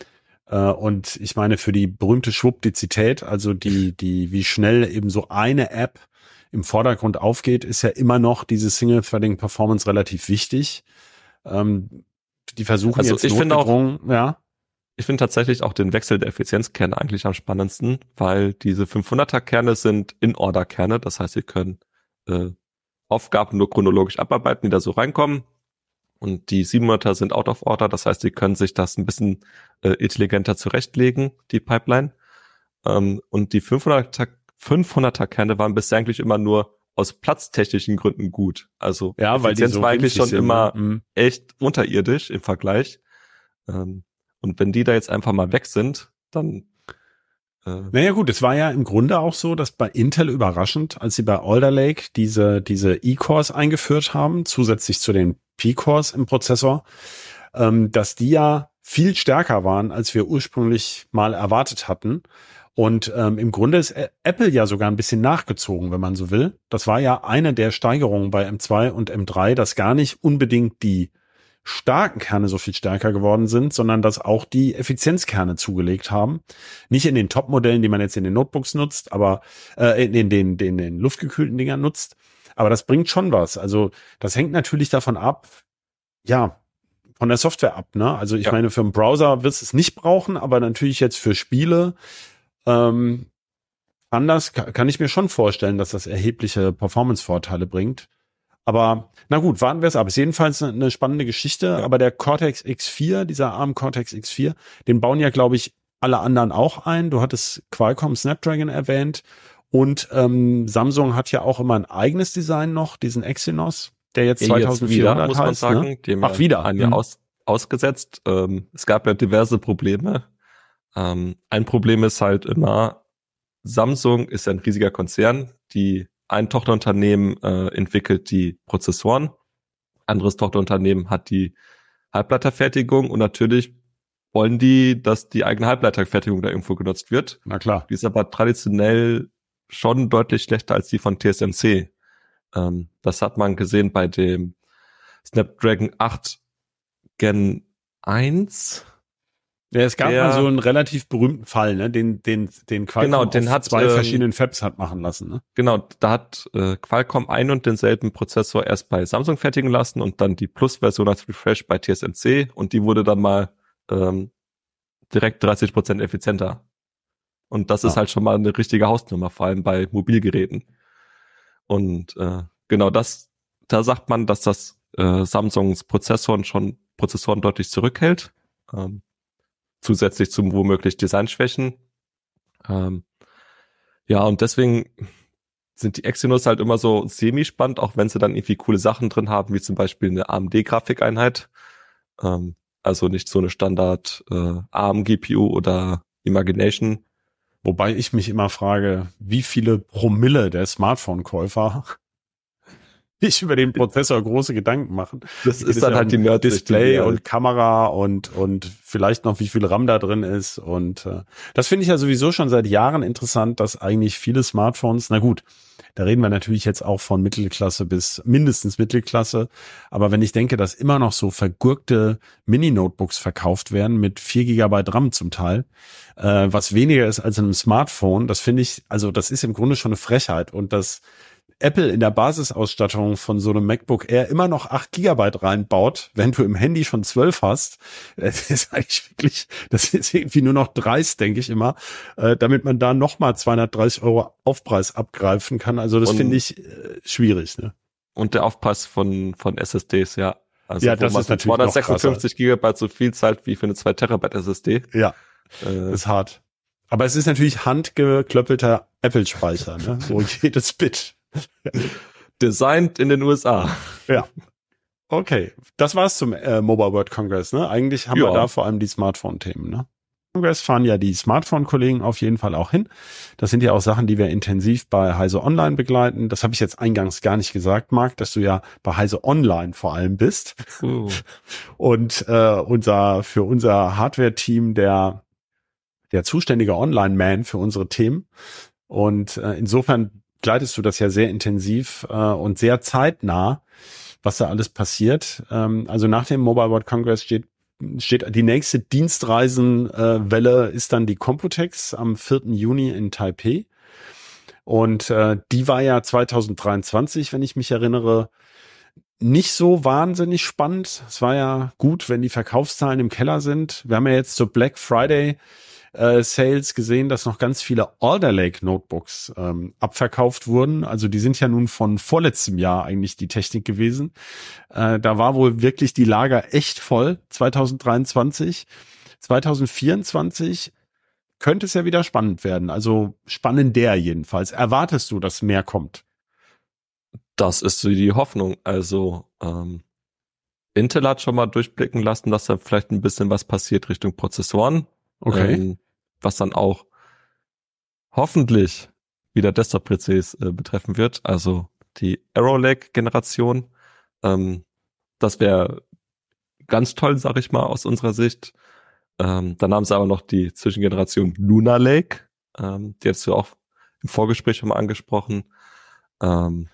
Äh, und ich meine, für die berühmte Schwuppdizität, also die, die, wie schnell eben so eine App im Vordergrund aufgeht, ist ja immer noch diese Single-Threading-Performance relativ wichtig. Ähm, die versuchen Also jetzt ich finde auch- ja. Ich finde tatsächlich auch den Wechsel der Effizienzkerne eigentlich am spannendsten, weil diese 500er Kerne sind In-Order-Kerne, das heißt, sie können äh, Aufgaben nur chronologisch abarbeiten, die da so reinkommen. Und die 700er sind out of order, das heißt, sie können sich das ein bisschen äh, intelligenter zurechtlegen, die Pipeline. Ähm, und die 500er, 500er Kerne waren bisher eigentlich immer nur aus platztechnischen Gründen gut. Also Ja, weil die Effizienz so war eigentlich schon sind, immer ne? Echt unterirdisch im Vergleich. Ähm, und wenn die da jetzt einfach mal weg sind, dann äh, Naja gut, es war ja im Grunde auch so, dass bei Intel überraschend, als sie bei Alder Lake diese, diese E-Cores eingeführt haben, zusätzlich zu den P-Cores im Prozessor, ähm, dass die ja viel stärker waren, als wir ursprünglich mal erwartet hatten. Und ähm, im Grunde ist Ä- Apple ja sogar ein bisschen nachgezogen, wenn man so will. Das war ja eine der Steigerungen bei M2 und M3, dass gar nicht unbedingt die starken Kerne so viel stärker geworden sind, sondern dass auch die Effizienzkerne zugelegt haben. Nicht in den Top-Modellen, die man jetzt in den Notebooks nutzt, aber äh, in den, den, den, den luftgekühlten Dingern nutzt. Aber das bringt schon was. Also das hängt natürlich davon ab, ja, von der Software ab. Ne? Also ich Ja. meine, für einen Browser wirst du es nicht brauchen, aber natürlich jetzt für Spiele ähm, anders kann ich mir schon vorstellen, dass das erhebliche Performance-Vorteile bringt. Aber na gut, warten wir es ab. Ist jedenfalls eine spannende Geschichte. Ja. Aber der Cortex X4, dieser ARM Cortex X4, den bauen ja, glaube ich, alle anderen auch ein. Du hattest Qualcomm Snapdragon erwähnt. Und ähm, Samsung hat ja auch immer ein eigenes Design noch, diesen Exynos, der jetzt ja, 2400 jetzt wieder, muss man heißt, sagen. Ne? Ach, wieder. Ein Jahr mhm. aus, ausgesetzt. Ähm, es gab ja diverse Probleme. Ähm, ein Problem ist halt immer, Samsung ist ein riesiger Konzern, die ein Tochterunternehmen äh, entwickelt die Prozessoren, anderes Tochterunternehmen hat die Halbleiterfertigung und natürlich wollen die, dass die eigene Halbleiterfertigung da irgendwo genutzt wird. Na klar. Die ist aber traditionell schon deutlich schlechter als die von TSMC. Ähm, das hat man gesehen bei dem Snapdragon 8 Gen 1 ja, es gab der, mal so einen relativ berühmten Fall, ne, den den den Qualcomm genau, den hat, zwei ähm, verschiedenen Fabs hat machen lassen, ne? Genau, da hat äh, Qualcomm ein und denselben Prozessor erst bei Samsung fertigen lassen und dann die Plus-Version als Refresh bei TSMC und die wurde dann mal ähm, direkt 30 Prozent effizienter. Und das ja. ist halt schon mal eine richtige Hausnummer, vor allem bei Mobilgeräten. Und äh, genau das, da sagt man, dass das äh, Samsungs Prozessoren schon Prozessoren deutlich zurückhält. Ähm, zusätzlich zum womöglich Designschwächen. Ähm, ja, und deswegen sind die Exynos halt immer so semi-spannend, auch wenn sie dann irgendwie coole Sachen drin haben, wie zum Beispiel eine AMD-Grafikeinheit. Ähm, also nicht so eine Standard äh, ARM-GPU oder Imagination. Wobei ich mich immer frage, wie viele Promille der Smartphone-Käufer nicht über den Prozessor große Gedanken machen. Das ist dann halt die Nerd Display und Kamera und und vielleicht noch wie viel RAM da drin ist. Und äh, das finde ich ja sowieso schon seit Jahren interessant, dass eigentlich viele Smartphones, na gut, da reden wir natürlich jetzt auch von Mittelklasse bis mindestens Mittelklasse, aber wenn ich denke, dass immer noch so vergurkte Mini-Notebooks verkauft werden mit vier Gigabyte RAM zum Teil, äh, was weniger ist als in einem Smartphone, das finde ich, also das ist im Grunde schon eine Frechheit. Und das Apple in der Basisausstattung von so einem MacBook Air immer noch 8 Gigabyte reinbaut, wenn du im Handy schon 12 hast, das ist eigentlich wirklich, das ist irgendwie nur noch dreist, denke ich immer, äh, damit man da nochmal 230 Euro Aufpreis abgreifen kann. Also das finde ich äh, schwierig. Ne? Und der Aufpreis von, von SSDs, ja. Also ja, das ist natürlich 256 Gigabyte so viel zahlt wie für eine 2 Terabyte SSD. Ja, äh, ist hart. Aber es ist natürlich handgeklöppelter Apple-Speicher, ne? so jedes Bit. Designed in den USA. Ja. Okay, das war's zum äh, Mobile World Congress. Ne? Eigentlich haben ja. wir da vor allem die Smartphone-Themen. Ne? Congress fahren ja die Smartphone-Kollegen auf jeden Fall auch hin. Das sind ja auch Sachen, die wir intensiv bei Heise Online begleiten. Das habe ich jetzt eingangs gar nicht gesagt, Marc, dass du ja bei Heise Online vor allem bist. Uh. Und äh, unser für unser Hardware-Team der der zuständige Online-Man für unsere Themen. Und äh, insofern begleitest du das ja sehr intensiv äh, und sehr zeitnah, was da alles passiert. Ähm, also nach dem Mobile World Congress steht steht die nächste Dienstreisenwelle äh, ist dann die Computex am 4. Juni in Taipei. Und äh, die war ja 2023, wenn ich mich erinnere, nicht so wahnsinnig spannend. Es war ja gut, wenn die Verkaufszahlen im Keller sind. Wir haben ja jetzt zur Black Friday äh, Sales gesehen, dass noch ganz viele Alder Lake Notebooks ähm, abverkauft wurden. Also die sind ja nun von vorletztem Jahr eigentlich die Technik gewesen. Äh, da war wohl wirklich die Lager echt voll 2023. 2024 könnte es ja wieder spannend werden. Also spannender jedenfalls. Erwartest du, dass mehr kommt? Das ist so die Hoffnung. Also ähm, Intel hat schon mal durchblicken lassen, dass da vielleicht ein bisschen was passiert Richtung Prozessoren. Okay. Ähm, was dann auch hoffentlich wieder Desktop-PCs äh, betreffen wird, also die Arrow Lake-Generation. Ähm, das wäre ganz toll, sag ich mal, aus unserer Sicht. Ähm, dann haben sie aber noch die Zwischengeneration Luna Lake, ähm, die hast du auch im Vorgespräch schon mal angesprochen. Ähm,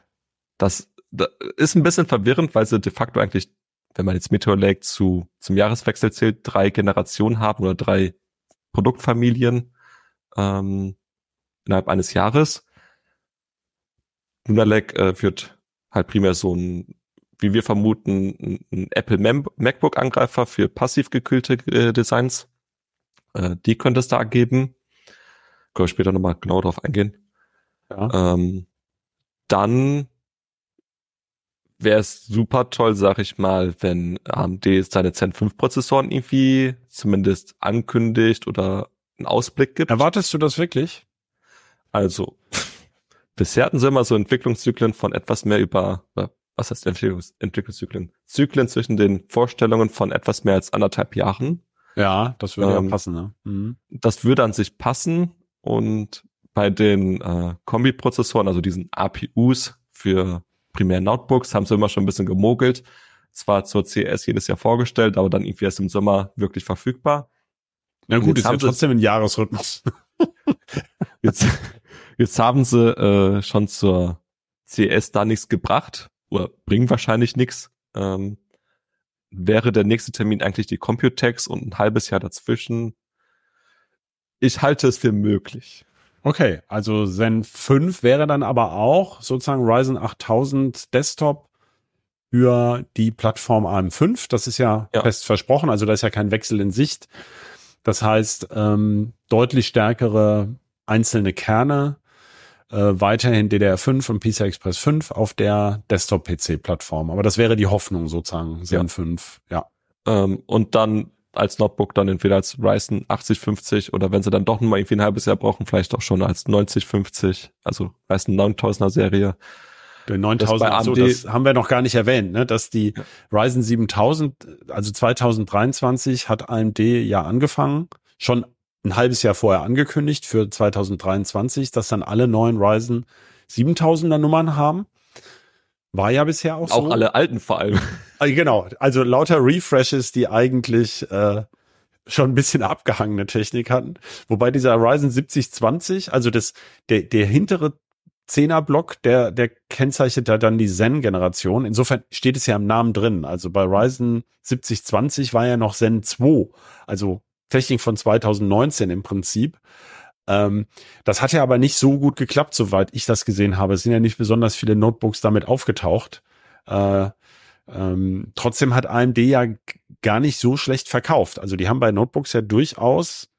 das, das ist ein bisschen verwirrend, weil sie de facto eigentlich, wenn man jetzt Meteor Lake zu, zum Jahreswechsel zählt, drei Generationen haben oder drei Produktfamilien ähm, innerhalb eines Jahres. Lunalec äh, führt halt primär so ein, wie wir vermuten, ein Apple MacBook-Angreifer für passiv gekühlte äh, Designs. Äh, die könnte es da geben. Können wir später nochmal genau drauf eingehen. Ja. Ähm, dann wäre es super toll, sag ich mal, wenn AMD seine Zen 5 Prozessoren irgendwie zumindest ankündigt oder einen Ausblick gibt. Erwartest du das wirklich? Also, bisher hatten sie immer so Entwicklungszyklen von etwas mehr über, was heißt Entwicklungs Entwicklungszyklen? Zyklen zwischen den Vorstellungen von etwas mehr als anderthalb Jahren. Ja, das würde ähm, ja passen, ne? Mhm. Das würde an sich passen und bei den äh, Kombi-Prozessoren, also diesen APUs für primär Notebooks, haben sie immer schon ein bisschen gemogelt. Zwar zur CS jedes Jahr vorgestellt, aber dann irgendwie erst im Sommer wirklich verfügbar. Na gut, ist ja trotzdem ein Jahresrhythmus. jetzt, jetzt haben sie äh, schon zur CS da nichts gebracht oder bringen wahrscheinlich nichts. Ähm, wäre der nächste Termin eigentlich die Computex und ein halbes Jahr dazwischen. Ich halte es für möglich. Okay, also Zen 5 wäre dann aber auch sozusagen Ryzen 8000 Desktop für die Plattform AM5. Das ist ja, ja, fest versprochen, also da ist ja kein Wechsel in Sicht. Das heißt, ähm, deutlich stärkere einzelne Kerne, äh, weiterhin DDR5 und PCI Express 5 auf der Desktop-PC-Plattform. Aber das wäre die Hoffnung sozusagen, Zen ja. 5, ja. Ähm, und dann als Notebook dann entweder als Ryzen 8050 oder wenn sie dann doch noch mal irgendwie ein halbes Jahr brauchen, vielleicht auch schon als 9050, also Ryzen 9000er Serie. Der 9000, das, so, das haben wir noch gar nicht erwähnt, ne, dass die ja. Ryzen 7000, also 2023 hat AMD ja angefangen, schon ein halbes Jahr vorher angekündigt für 2023, dass dann alle neuen Ryzen 7000er Nummern haben. War ja bisher auch, auch so. Auch alle alten vor allem. Ah, genau, also lauter Refreshes, die eigentlich äh, schon ein bisschen abgehangene Technik hatten. Wobei dieser Ryzen 7020, also das, der, der hintere Zehner-Block, der, der kennzeichnet ja dann die Zen-Generation. Insofern steht es ja im Namen drin. Also bei Ryzen 7020 war ja noch Zen 2, also Technik von 2019 im Prinzip. Ähm, das hat ja aber nicht so gut geklappt, soweit ich das gesehen habe. Es sind ja nicht besonders viele Notebooks damit aufgetaucht. Äh, ähm, trotzdem hat AMD ja gar nicht so schlecht verkauft. Also die haben bei Notebooks ja durchaus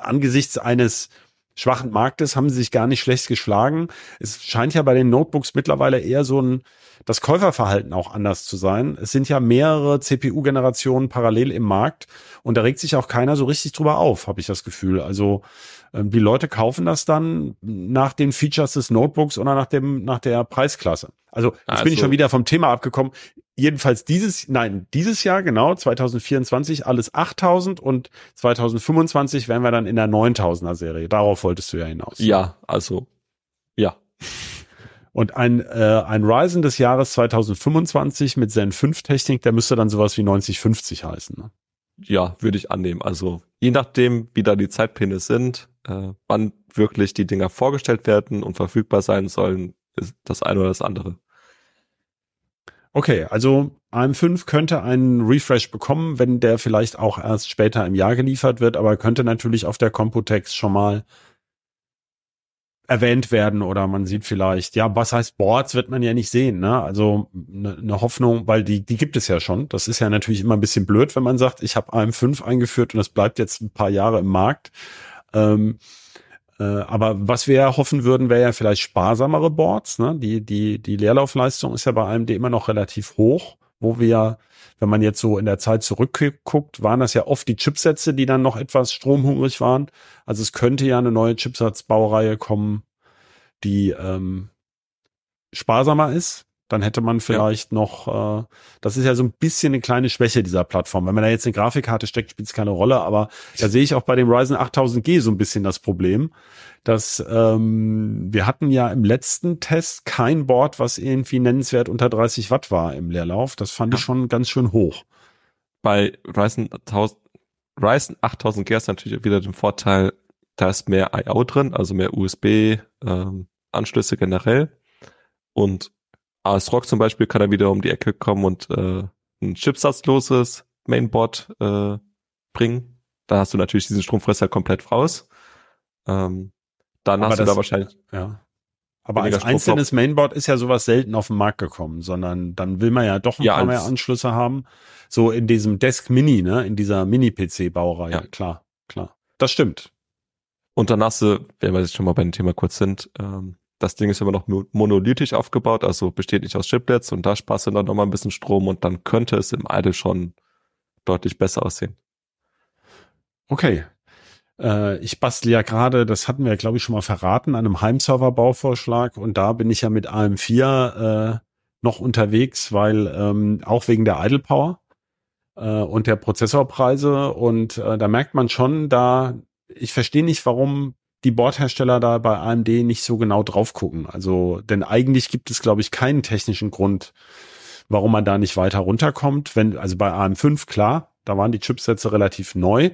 angesichts eines schwachen Marktes haben sie sich gar nicht schlecht geschlagen. Es scheint ja bei den Notebooks mittlerweile eher so ein das Käuferverhalten auch anders zu sein. Es sind ja mehrere CPU-Generationen parallel im Markt und da regt sich auch keiner so richtig drüber auf, habe ich das Gefühl. Also die Leute kaufen das dann nach den Features des Notebooks oder nach dem nach der Preisklasse. Also jetzt also, bin ich also schon wieder vom Thema abgekommen. Jedenfalls dieses, nein, dieses Jahr genau, 2024 alles 8000 und 2025 wären wir dann in der 9000er Serie. Darauf wolltest du ja hinaus. Ja, also ja. Und ein, äh, ein Ryzen des Jahres 2025 mit Zen 5 Technik, der müsste dann sowas wie 9050 heißen. Ne? Ja, würde ich annehmen. Also je nachdem, wie da die Zeitpläne sind, äh, wann wirklich die Dinger vorgestellt werden und verfügbar sein sollen, ist das eine oder das andere. Okay, also AM5 könnte einen Refresh bekommen, wenn der vielleicht auch erst später im Jahr geliefert wird, aber könnte natürlich auf der Computex schon mal erwähnt werden oder man sieht vielleicht, ja, was heißt Boards wird man ja nicht sehen, ne? Also eine ne Hoffnung, weil die die gibt es ja schon. Das ist ja natürlich immer ein bisschen blöd, wenn man sagt, ich habe AM5 eingeführt und es bleibt jetzt ein paar Jahre im Markt. Ähm, äh, aber was wir hoffen würden, wäre ja vielleicht sparsamere Boards. Ne? Die die die Leerlaufleistung ist ja bei AMD immer noch relativ hoch, wo wir wenn man jetzt so in der Zeit zurückguckt, waren das ja oft die Chipsätze, die dann noch etwas stromhungrig waren. Also es könnte ja eine neue Chipsatzbaureihe kommen, die ähm, sparsamer ist. Dann hätte man vielleicht ja. noch, äh, das ist ja so ein bisschen eine kleine Schwäche dieser Plattform. Wenn man da jetzt eine Grafikkarte steckt, spielt es keine Rolle, aber da sehe ich auch bei dem Ryzen 8000G so ein bisschen das Problem, dass ähm, wir hatten ja im letzten Test kein Board, was irgendwie nennenswert unter 30 Watt war im Leerlauf. Das fand ja. ich schon ganz schön hoch. Bei Ryzen 1000, Ryzen 8000 G ist natürlich wieder den Vorteil, da ist mehr I.O. drin, also mehr USB, ähm, Anschlüsse generell. Und ASRock zum Beispiel kann dann wieder um die Ecke kommen und äh, ein chipsatzloses Mainboard äh, bringen. Da hast du natürlich diesen Stromfresser komplett raus. Ähm, dann aber hast das, du da wahrscheinlich. Ja. Aber als einzelnes Mainboard ist ja sowas selten auf den Markt gekommen, sondern dann will man ja doch ein ja, paar mehr Anschlüsse haben. So in diesem Desk Mini, ne, in dieser Mini-PC-Baureihe. Ja. Klar, klar. Das stimmt. Und dann hast du, wenn wir jetzt schon mal bei dem Thema kurz sind, ähm, das Ding ist immer noch monolithisch aufgebaut, also besteht nicht aus Chiplets und da sparst du dann nochmal ein bisschen Strom und dann könnte es im Idle schon deutlich besser aussehen. Okay. Äh, ich bastel ja gerade, das hatten wir, glaube ich, schon mal verraten, an einem Heimserver-Bauvorschlag und da bin ich ja mit AM4 äh, noch unterwegs, weil ähm, auch wegen der Idle Power äh, und der Prozessorpreise und äh, da merkt man schon, da ich verstehe nicht, warum die Bordhersteller da bei AMD nicht so genau drauf gucken. Also, denn eigentlich gibt es, glaube ich, keinen technischen Grund, warum man da nicht weiter runterkommt. Wenn, also bei AM5, klar, da waren die Chipsätze relativ neu.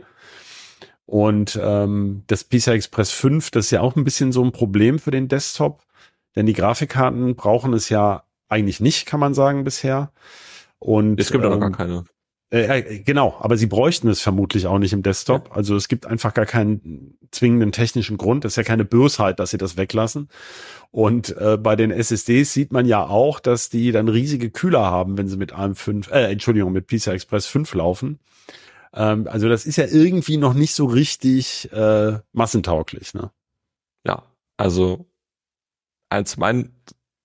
Und ähm, das PCI Express 5, das ist ja auch ein bisschen so ein Problem für den Desktop, denn die Grafikkarten brauchen es ja eigentlich nicht, kann man sagen, bisher. Und es gibt ähm, auch gar keine. Äh, genau, aber sie bräuchten es vermutlich auch nicht im Desktop. Ja. Also es gibt einfach gar keinen zwingenden technischen Grund. Das ist ja keine Bösheit, dass sie das weglassen. Und äh, bei den SSDs sieht man ja auch, dass die dann riesige Kühler haben, wenn sie mit AM5, äh, Entschuldigung, mit PCI Express 5 laufen. Ähm, also das ist ja irgendwie noch nicht so richtig äh, massentauglich. Ne? Ja, also als mein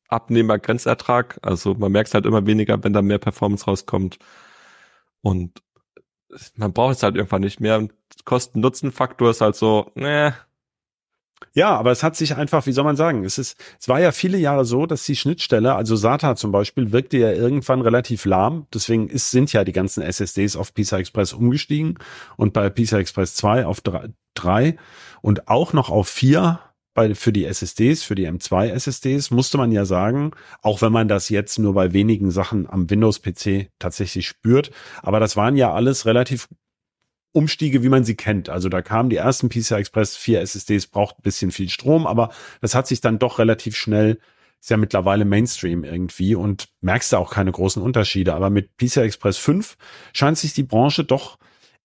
Abnehmer Grenzertrag, also man merkt halt immer weniger, wenn da mehr Performance rauskommt und man braucht es halt irgendwann nicht mehr. Kosten-Nutzen-Faktor ist halt so, ne. Ja, aber es hat sich einfach, wie soll man sagen, es ist, es war ja viele Jahre so, dass die Schnittstelle, also SATA zum Beispiel, wirkte ja irgendwann relativ lahm. Deswegen ist, sind ja die ganzen SSDs auf PCI Express umgestiegen und bei PCI Express 2 auf 3 und auch noch auf 4 bei, für die SSDs, für die M2 SSDs, musste man ja sagen, auch wenn man das jetzt nur bei wenigen Sachen am Windows-PC tatsächlich spürt, aber das waren ja alles relativ Umstiege, wie man sie kennt. Also da kamen die ersten PCI Express 4 SSDs, braucht ein bisschen viel Strom, aber das hat sich dann doch relativ schnell, ist ja mittlerweile Mainstream irgendwie und merkst da auch keine großen Unterschiede. Aber mit PCI Express 5 scheint sich die Branche doch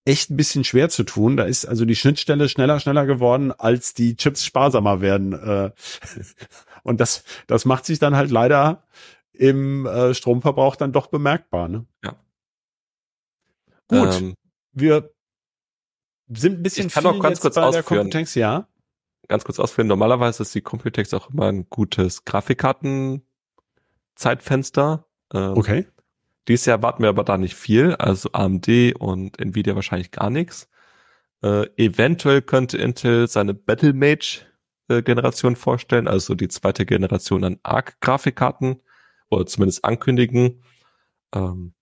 echt ein bisschen schwer zu tun. Da ist also die Schnittstelle schneller, schneller geworden, als die Chips sparsamer werden. Äh. Und das, das macht sich dann halt leider im äh, Stromverbrauch dann doch bemerkbar. Ne? Ja. Gut, ähm, wir sind ein bisschen ich kann auch ganz kurz bei ausführen. der Computex, ja. Ganz kurz ausführen. Normalerweise ist die Computex auch immer ein gutes Grafikkarten-Zeitfenster. Ähm, okay. Dieses Jahr warten wir aber da nicht viel, also AMD und Nvidia wahrscheinlich gar nichts. Äh, eventuell könnte Intel seine Battlemage äh, Generation vorstellen, also die zweite Generation an ARC-Grafikkarten oder zumindest ankündigen. Ähm,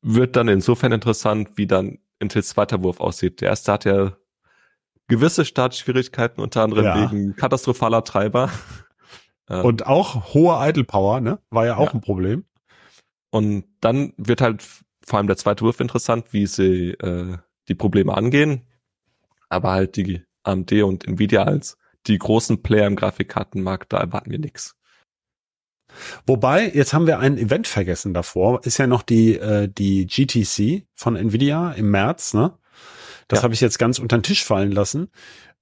wird dann insofern interessant, wie dann Intels zweiter Wurf aussieht. Der erste hat ja gewisse Startschwierigkeiten, unter anderem ja. wegen katastrophaler Treiber. Und auch hohe Idle Power, ne? War ja auch ja. ein Problem. Und dann wird halt vor allem der zweite Wurf interessant, wie sie äh, die Probleme angehen. Aber halt die AMD und Nvidia als die großen Player im Grafikkartenmarkt, da erwarten wir nichts. Wobei, jetzt haben wir ein Event vergessen davor, ist ja noch die, äh, die GTC von Nvidia im März, ne? Das ja. habe ich jetzt ganz unter den Tisch fallen lassen.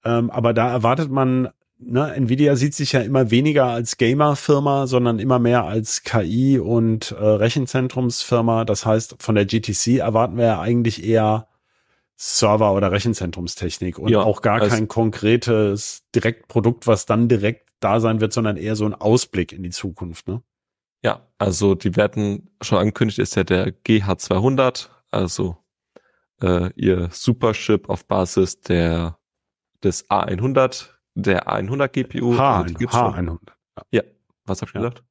Ähm, aber da erwartet man ne, Nvidia sieht sich ja immer weniger als Gamer-Firma, sondern immer mehr als KI- und äh, Rechenzentrumsfirma. Das heißt, von der GTC erwarten wir ja eigentlich eher Server- oder Rechenzentrumstechnik und ja, auch gar kein konkretes Direktprodukt, was dann direkt da sein wird, sondern eher so ein Ausblick in die Zukunft. Ne? Ja, also die werden schon angekündigt, ist ja der GH200, also äh, ihr Superchip auf Basis der des A100 der 100 GPU. H, H100. Ja, was hab ich ja. gesagt?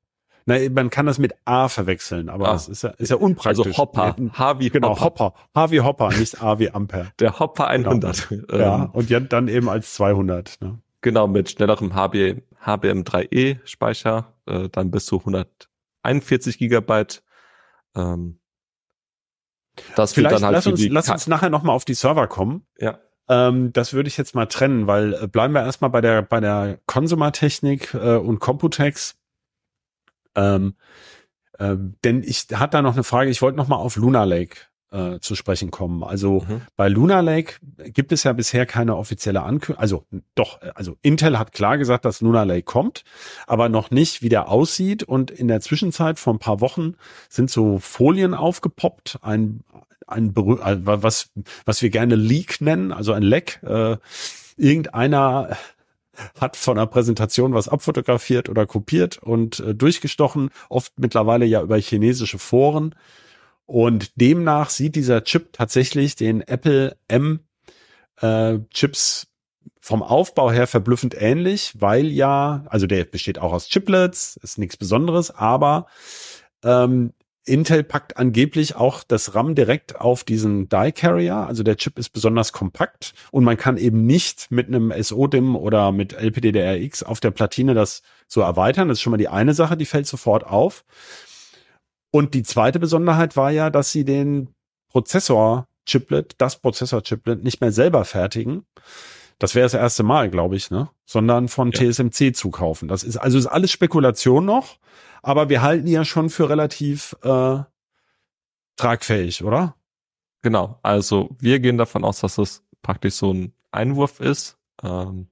Na, man kann das mit A verwechseln, aber ah. das ist ja, ist ja unpraktisch. Also Hopper. H wie genau, Hopper. H wie Hopper, nicht A wie Ampere. Der Hopper 100. Genau. Ja, und ja, dann eben als 200. Ne? Genau, mit schnellerem HB, HBM3E Speicher, äh, dann bis zu 141 Gigabyte. Ähm, das Vielleicht dann halt lass uns, lass uns nachher nochmal auf die Server kommen. Ja. Ähm, das würde ich jetzt mal trennen, weil äh, bleiben wir erstmal bei der, bei der Consumer-Technik äh, und Computex. Ähm, äh, denn ich hatte da noch eine Frage, ich wollte noch mal auf Lunar Lake äh, zu sprechen kommen. Also mhm. bei Lunar Lake gibt es ja bisher keine offizielle Ankündigung. Also doch, also Intel hat klar gesagt, dass Lunar Lake kommt, aber noch nicht, wie der aussieht. Und in der Zwischenzeit vor ein paar Wochen sind so Folien aufgepoppt, ein, ein äh, was was wir gerne Leak nennen, also ein Leck. Äh, irgendeiner hat von der Präsentation was abfotografiert oder kopiert und äh, durchgestochen, oft mittlerweile ja über chinesische Foren. Und demnach sieht dieser Chip tatsächlich den Apple M äh, Chips vom Aufbau her verblüffend ähnlich, weil ja, also der besteht auch aus Chiplets, ist nichts Besonderes, aber ähm, Intel packt angeblich auch das RAM direkt auf diesen Die Carrier. Also der Chip ist besonders kompakt und man kann eben nicht mit einem SO-DIM oder mit LPDDRX auf der Platine das so erweitern. Das ist schon mal die eine Sache, die fällt sofort auf. Und die zweite Besonderheit war ja, dass sie den Prozessor-Chiplet, das Prozessor-Chiplet nicht mehr selber fertigen. Das wäre das erste Mal, glaube ich, ne? Sondern von ja. TSMC zukaufen. Das ist also ist alles Spekulation noch aber wir halten die ja schon für relativ äh, tragfähig, oder? Genau, also wir gehen davon aus, dass es praktisch so ein Einwurf ist ähm,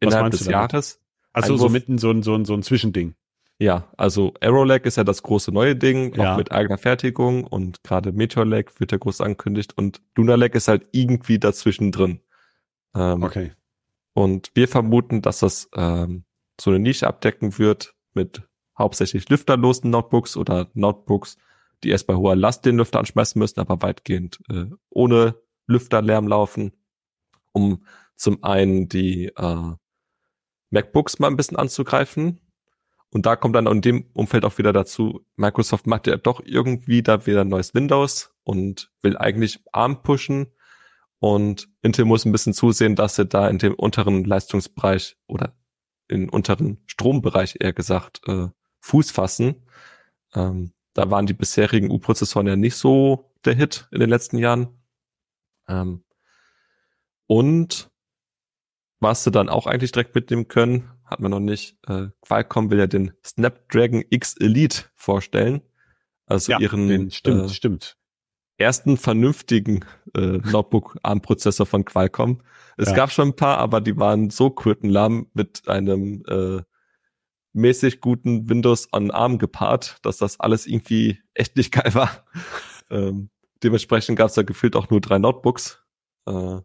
innerhalb des Jahres. Also Einwurf, so mitten so ein, so ein, so ein Zwischending. Ja, also Aerolag ist ja das große neue Ding, ja. auch mit eigener Fertigung und gerade Meteor Lag wird ja groß angekündigt und Lunar Lag ist halt irgendwie dazwischen drin. Ähm, okay. Und wir vermuten, dass das ähm, so eine Nische abdecken wird mit hauptsächlich lüfterlosen Notebooks oder Notebooks, die erst bei hoher Last den Lüfter anschmeißen müssen, aber weitgehend äh, ohne Lüfterlärm laufen, um zum einen die äh, MacBooks mal ein bisschen anzugreifen. Und da kommt dann in dem Umfeld auch wieder dazu, Microsoft macht ja doch irgendwie da wieder ein neues Windows und will eigentlich ARM pushen. Und Intel muss ein bisschen zusehen, dass sie da in dem unteren Leistungsbereich oder in unteren Strombereich eher gesagt äh, Fuß fassen. Ähm, da waren die bisherigen U-Prozessoren ja nicht so der Hit in den letzten Jahren. Ähm, und was sie dann auch eigentlich direkt mitnehmen können, hat man noch nicht. Äh, Qualcomm will ja den Snapdragon X Elite vorstellen. Also ja, ihren den, stimmt, äh, stimmt. Ersten vernünftigen äh, Notebook-ARM-Prozessor von Qualcomm. Es ja. gab schon ein paar, aber die waren so kurtenlahm mit einem äh, mäßig guten Windows on ARM gepaart, dass das alles irgendwie echt nicht geil war. ähm, dementsprechend gab es da gefühlt auch nur drei Notebooks. Äh,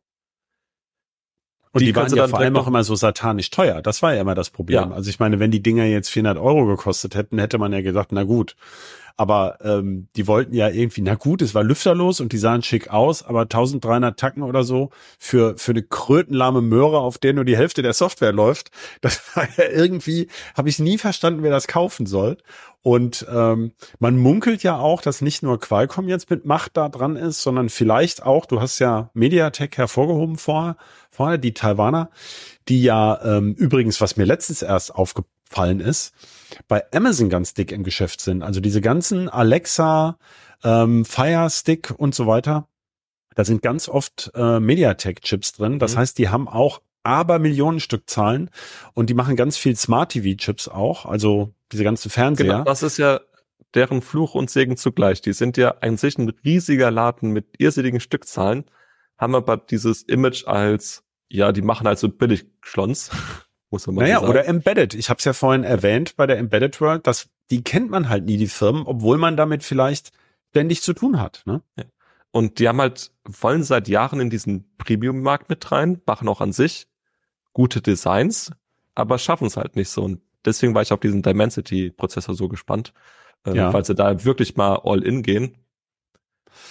und die, die waren ja vor allem auch immer so satanisch teuer. Das war ja immer das Problem. Ja. Also ich meine, wenn die Dinger jetzt 400 Euro gekostet hätten, hätte man ja gesagt, na gut, aber ähm, die wollten ja irgendwie, na gut, es war lüfterlos und die sahen schick aus, aber 1300 Tacken oder so für, für eine krötenlahme Möhre, auf der nur die Hälfte der Software läuft, das war ja irgendwie, habe ich nie verstanden, wer das kaufen soll. Und ähm, man munkelt ja auch, dass nicht nur Qualcomm jetzt mit Macht da dran ist, sondern vielleicht auch, du hast ja Mediatek hervorgehoben vorher, vorher die Taiwaner, die ja ähm, übrigens, was mir letztens erst aufgefallen ist, bei Amazon ganz dick im Geschäft sind. Also diese ganzen Alexa, ähm, Fire Stick und so weiter. Da sind ganz oft äh, MediaTek-Chips drin. Das mhm. heißt, die haben auch aber Millionen Stückzahlen und die machen ganz viel Smart TV-Chips auch. Also diese ganzen Fernseher. Genau, das ist ja deren Fluch und Segen zugleich. Die sind ja an sich ein riesiger Laden mit irrsinnigen Stückzahlen, haben aber dieses Image als, ja, die machen halt so billig Schlons muss man mal naja, sagen. oder Embedded. Ich habe es ja vorhin erwähnt bei der Embedded World, dass die kennt man halt nie, die Firmen, obwohl man damit vielleicht ständig zu tun hat. Ne? Ja. Und die haben halt, wollen seit Jahren in diesen Premium-Markt mit rein, machen auch an sich gute Designs, aber schaffen es halt nicht so. Und deswegen war ich auf diesen Dimensity-Prozessor so gespannt, äh, ja. weil sie da wirklich mal all in gehen.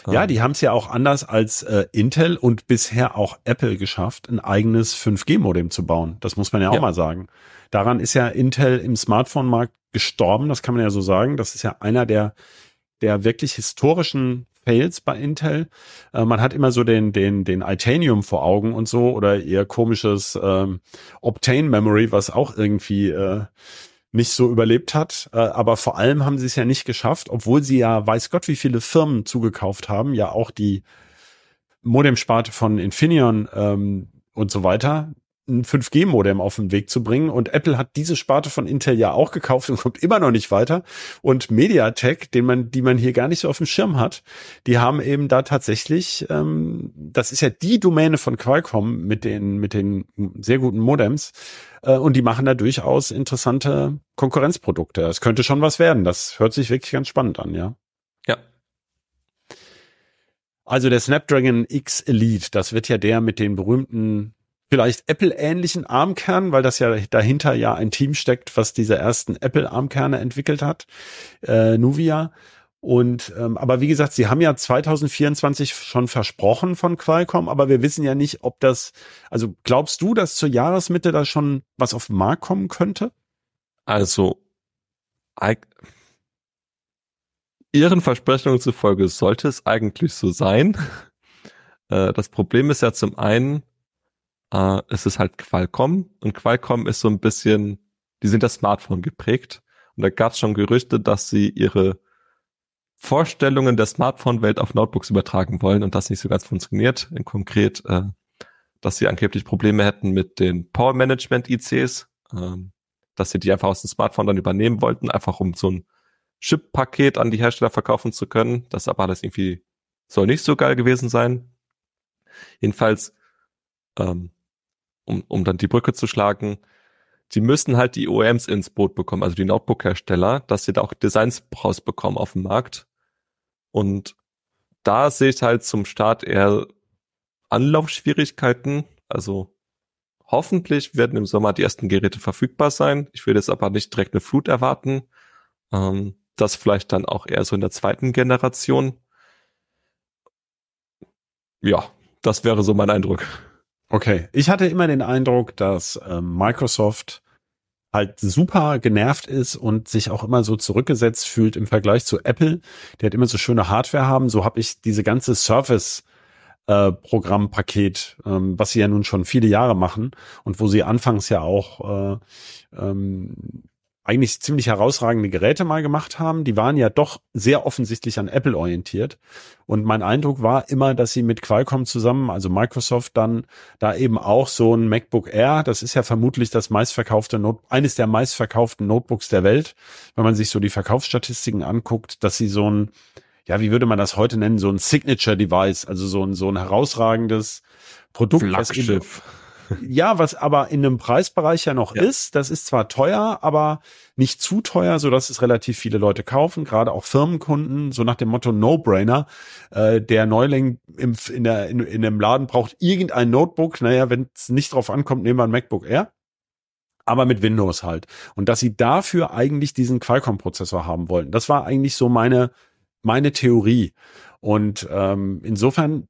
Ja, die haben es ja auch anders als äh, Intel und bisher auch Apple geschafft, ein eigenes 5G-Modem zu bauen. Das muss man ja auch ja. mal sagen. Daran ist ja Intel im Smartphone-Markt gestorben, das kann man ja so sagen. Das ist ja einer der, der wirklich historischen Fails bei Intel. Äh, man hat immer so den, den, den Itanium vor Augen und so oder eher komisches ähm, Obtain Memory, was auch irgendwie äh, nicht so überlebt hat. Äh, aber vor allem haben sie es ja nicht geschafft, obwohl sie ja weiß Gott wie viele Firmen zugekauft haben, ja auch die Modemsparte von Infineon ähm, und so weiter, ein 5G-Modem auf den Weg zu bringen. Und Apple hat diese Sparte von Intel ja auch gekauft und kommt immer noch nicht weiter. Und MediaTek, den man, die man hier gar nicht so auf dem Schirm hat, die haben eben da tatsächlich, ähm, das ist ja die Domäne von Qualcomm mit den, mit den sehr guten Modems. Äh, und die machen da durchaus interessante Konkurrenzprodukte. Es könnte schon was werden. Das hört sich wirklich ganz spannend an, ja. Ja. Also der Snapdragon X Elite, das wird ja der mit den berühmten vielleicht Apple-ähnlichen ARM-Kern, weil das ja dahinter ja ein Team steckt, was diese ersten Apple-ARM-Kerne entwickelt hat, äh, Nuvia. Und ähm, aber wie gesagt, sie haben ja 2024 schon versprochen von Qualcomm, aber wir wissen ja nicht, ob das. Also glaubst du, dass zur Jahresmitte da schon was auf den Markt kommen könnte? Also ihren Versprechungen zufolge sollte es eigentlich so sein. Äh, das Problem ist ja zum einen, äh, es ist halt Qualcomm und Qualcomm ist so ein bisschen, die sind das Smartphone geprägt und da gab es schon Gerüchte, dass sie ihre Vorstellungen der Smartphone-Welt auf Notebooks übertragen wollen und das nicht so ganz funktioniert. In konkret, äh, dass sie angeblich Probleme hätten mit den Power Management ICs, ähm, dass sie die einfach aus dem Smartphone dann übernehmen wollten, einfach um so ein Chip-Paket an die Hersteller verkaufen zu können. Das aber alles irgendwie soll nicht so geil gewesen sein. Jedenfalls, ähm, um, um dann die Brücke zu schlagen, sie müssen halt die OEMs ins Boot bekommen, also die Notebook-Hersteller, dass sie da auch Designs rausbekommen auf dem Markt. Und da sehe ich halt zum Start eher Anlaufschwierigkeiten. Also hoffentlich werden im Sommer die ersten Geräte verfügbar sein. Ich will jetzt aber nicht direkt eine Flut erwarten. Ähm, das vielleicht dann auch eher so in der zweiten Generation. Ja, das wäre so mein Eindruck. Okay, ich hatte immer den Eindruck, dass äh, Microsoft halt super genervt ist und sich auch immer so zurückgesetzt fühlt im Vergleich zu Apple. Die hat immer so schöne Hardware haben. So habe ich diese ganze Surface äh, Programmpaket, ähm, was sie ja nun schon viele Jahre machen und wo sie anfangs ja auch äh, ähm, eigentlich ziemlich herausragende Geräte mal gemacht haben. Die waren ja doch sehr offensichtlich an Apple orientiert. Und mein Eindruck war immer, dass sie mit Qualcomm zusammen, also Microsoft, dann da eben auch so ein MacBook Air, das ist ja vermutlich das meistverkaufte Note, eines der meistverkauften Notebooks der Welt, wenn man sich so die Verkaufsstatistiken anguckt, dass sie so ein, ja, wie würde man das heute nennen, so ein Signature Device, also so ein, so ein herausragendes Produkt. Flaggschiff ja, was aber in einem Preisbereich ja noch ja. ist. Das ist zwar teuer, aber nicht zu teuer, so dass es relativ viele Leute kaufen, gerade auch Firmenkunden, so nach dem Motto No-Brainer. Äh, der Neuling im, in, der, in, in dem Laden braucht irgendein Notebook. Naja, wenn es nicht drauf ankommt, nehmen wir ein MacBook Air aber mit Windows halt. Und dass sie dafür eigentlich diesen Qualcomm-Prozessor haben wollten. Das war eigentlich so meine, meine Theorie. Und ähm, insofern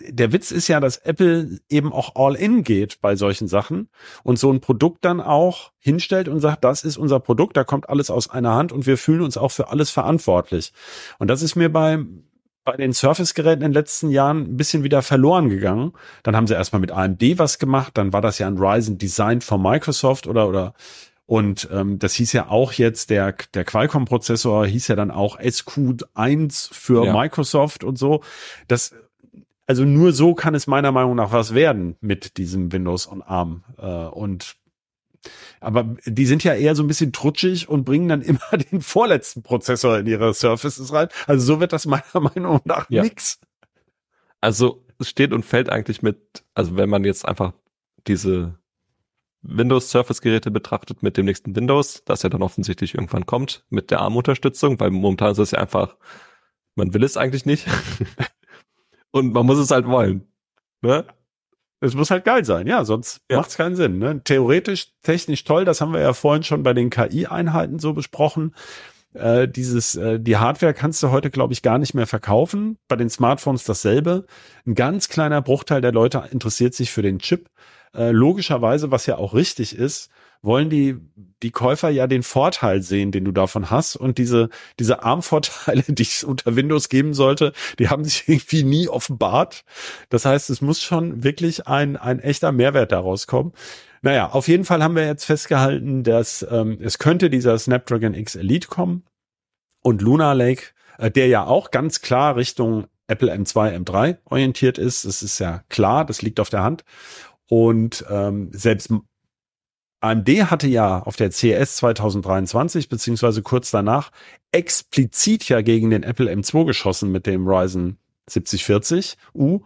der Witz ist ja, dass Apple eben auch all in geht bei solchen Sachen und so ein Produkt dann auch hinstellt und sagt, das ist unser Produkt, da kommt alles aus einer Hand und wir fühlen uns auch für alles verantwortlich. Und das ist mir bei, bei den Surface-Geräten in den letzten Jahren ein bisschen wieder verloren gegangen. Dann haben sie erstmal mit AMD was gemacht, dann war das ja ein Ryzen Design von Microsoft oder, oder und ähm, das hieß ja auch jetzt, der, der Qualcomm-Prozessor hieß ja dann auch SQ1 für ja. Microsoft und so. Das also nur so kann es meiner Meinung nach was werden mit diesem Windows on ARM. Äh, und aber die sind ja eher so ein bisschen trutschig und bringen dann immer den vorletzten Prozessor in ihre Surfaces rein. Also so wird das meiner Meinung nach ja. nix. Also es steht und fällt eigentlich mit, also wenn man jetzt einfach diese Windows Surface Geräte betrachtet mit dem nächsten Windows, das ja dann offensichtlich irgendwann kommt mit der ARM-Unterstützung, weil momentan ist es ja einfach, man will es eigentlich nicht. Und man muss es halt wollen. Ne? Es muss halt geil sein, ja, sonst ja. macht es keinen Sinn. Ne? Theoretisch, technisch toll, das haben wir ja vorhin schon bei den KI-Einheiten so besprochen. Äh, dieses, äh, die Hardware kannst du heute, glaube ich, gar nicht mehr verkaufen. Bei den Smartphones dasselbe. Ein ganz kleiner Bruchteil der Leute interessiert sich für den Chip. Äh, logischerweise, was ja auch richtig ist, wollen die, die Käufer ja den Vorteil sehen, den du davon hast. Und diese, diese Armvorteile, die es unter Windows geben sollte, die haben sich irgendwie nie offenbart. Das heißt, es muss schon wirklich ein, ein echter Mehrwert daraus kommen. Naja, auf jeden Fall haben wir jetzt festgehalten, dass ähm, es könnte dieser Snapdragon X Elite kommen und Luna Lake, äh, der ja auch ganz klar Richtung Apple M2, M3 orientiert ist. Das ist ja klar, das liegt auf der Hand. Und ähm, selbst AMD hatte ja auf der CES 2023 beziehungsweise kurz danach explizit ja gegen den Apple M2 geschossen mit dem Ryzen 7040U,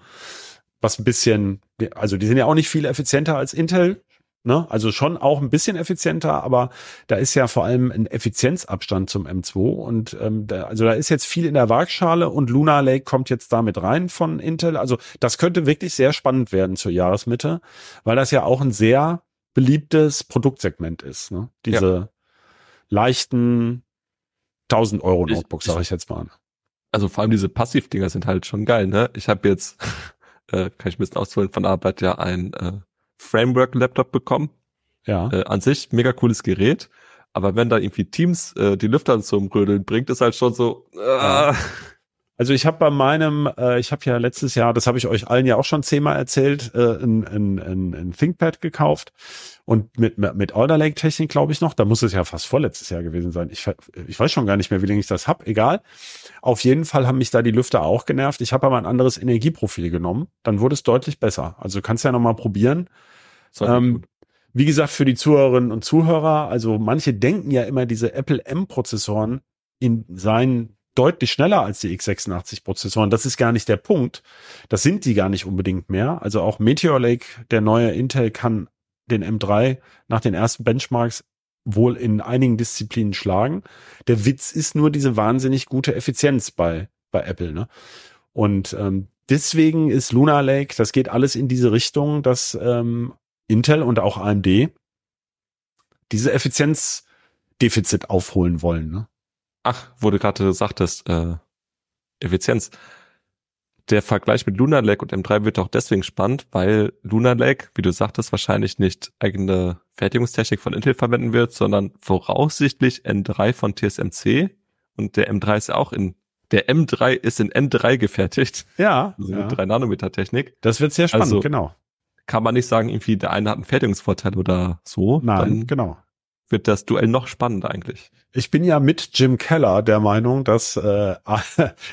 was ein bisschen, also die sind ja auch nicht viel effizienter als Intel, Ne? Also schon auch ein bisschen effizienter, aber da ist ja vor allem ein Effizienzabstand zum M2 und ähm, da, also da ist jetzt viel in der Waagschale und Luna Lake kommt jetzt damit rein von Intel. Also das könnte wirklich sehr spannend werden zur Jahresmitte, weil das ja auch ein sehr beliebtes Produktsegment ist. Ne? Diese ja. leichten 1000 Euro Notebooks, sage ich jetzt mal. Also vor allem diese Passivdinger sind halt schon geil. Ne? Ich habe jetzt, äh, kann ich ein bisschen ausholen von Arbeit ja ein äh, Framework-Laptop bekommen. Ja. Äh, an sich mega cooles Gerät. Aber wenn da irgendwie Teams äh, die Lüfter zum Rödeln bringt, ist halt schon so. Äh. Ja. Also ich habe bei meinem, äh, ich habe ja letztes Jahr, das habe ich euch allen ja auch schon zehnmal erzählt, äh, ein, ein, ein, ein ThinkPad gekauft und mit mit Alder Lake Technik glaube ich noch. Da muss es ja fast vorletztes Jahr gewesen sein. Ich ich weiß schon gar nicht mehr, wie lange ich das hab. Egal. Auf jeden Fall haben mich da die Lüfter auch genervt. Ich habe aber ein anderes Energieprofil genommen. Dann wurde es deutlich besser. Also kannst ja noch mal probieren. Ähm, wie gesagt, für die Zuhörerinnen und Zuhörer, also manche denken ja immer, diese Apple M-Prozessoren in seinen deutlich schneller als die x86-Prozessoren. Das ist gar nicht der Punkt. Das sind die gar nicht unbedingt mehr. Also auch Meteor Lake, der neue Intel, kann den M3 nach den ersten Benchmarks wohl in einigen Disziplinen schlagen. Der Witz ist nur diese wahnsinnig gute Effizienz bei, bei Apple. Ne? Und ähm, deswegen ist Luna Lake, das geht alles in diese Richtung, dass ähm, Intel und auch AMD diese Effizienzdefizit aufholen wollen. Ne? Ach, wo du gerade sagtest, äh, Effizienz. Der Vergleich mit Lunar Lake und M3 wird auch deswegen spannend, weil Lunar Lake, wie du sagtest, wahrscheinlich nicht eigene Fertigungstechnik von Intel verwenden wird, sondern voraussichtlich N3 von TSMC und der M3 ist auch in der M3 ist in N3 gefertigt. Ja. Also ja. mit 3 Nanometer Technik. Das wird sehr spannend, also, genau kann man nicht sagen, irgendwie der eine hat einen Fertigungsvorteil oder so. Nein, genau. Wird das Duell noch spannender eigentlich. Ich bin ja mit Jim Keller der Meinung, dass äh,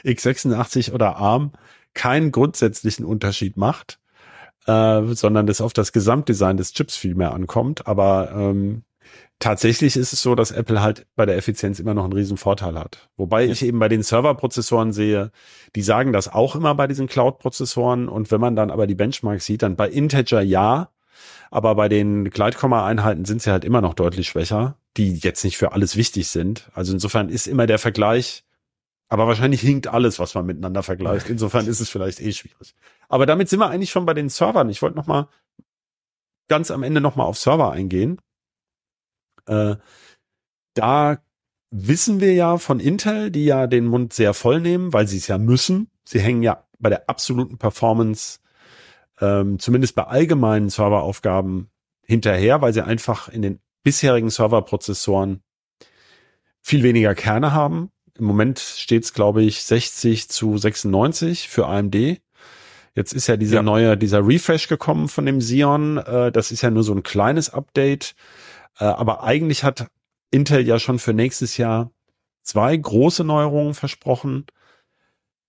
x86 oder ARM keinen grundsätzlichen Unterschied macht, äh, sondern es auf das Gesamtdesign des Chips viel mehr ankommt. Aber ähm, tatsächlich ist es so, dass Apple halt bei der Effizienz immer noch einen riesen Vorteil hat. Wobei ja. ich eben bei den Serverprozessoren sehe, die sagen das auch immer bei diesen Cloud-Prozessoren. Und wenn man dann aber die Benchmarks sieht, dann bei Integer ja, aber bei den Gleitkomma-Einheiten sind sie halt immer noch deutlich schwächer, die jetzt nicht für alles wichtig sind. Also insofern ist immer der Vergleich, aber wahrscheinlich hinkt alles, was man miteinander vergleicht. Insofern ist es vielleicht eh schwierig. Aber damit sind wir eigentlich schon bei den Servern. Ich wollte noch mal ganz am Ende noch mal auf Server eingehen. Äh, da wissen wir ja von Intel, die ja den Mund sehr voll nehmen, weil sie es ja müssen. Sie hängen ja bei der absoluten Performance, ähm, zumindest bei allgemeinen Serveraufgaben hinterher, weil sie einfach in den bisherigen Serverprozessoren viel weniger Kerne haben. Im Moment steht es, glaube ich, 60 zu 96 für AMD. Jetzt ist ja dieser ja. neue, dieser Refresh gekommen von dem Xeon. Äh, das ist ja nur so ein kleines Update. Äh, aber eigentlich hat Intel ja schon für nächstes Jahr zwei große Neuerungen versprochen.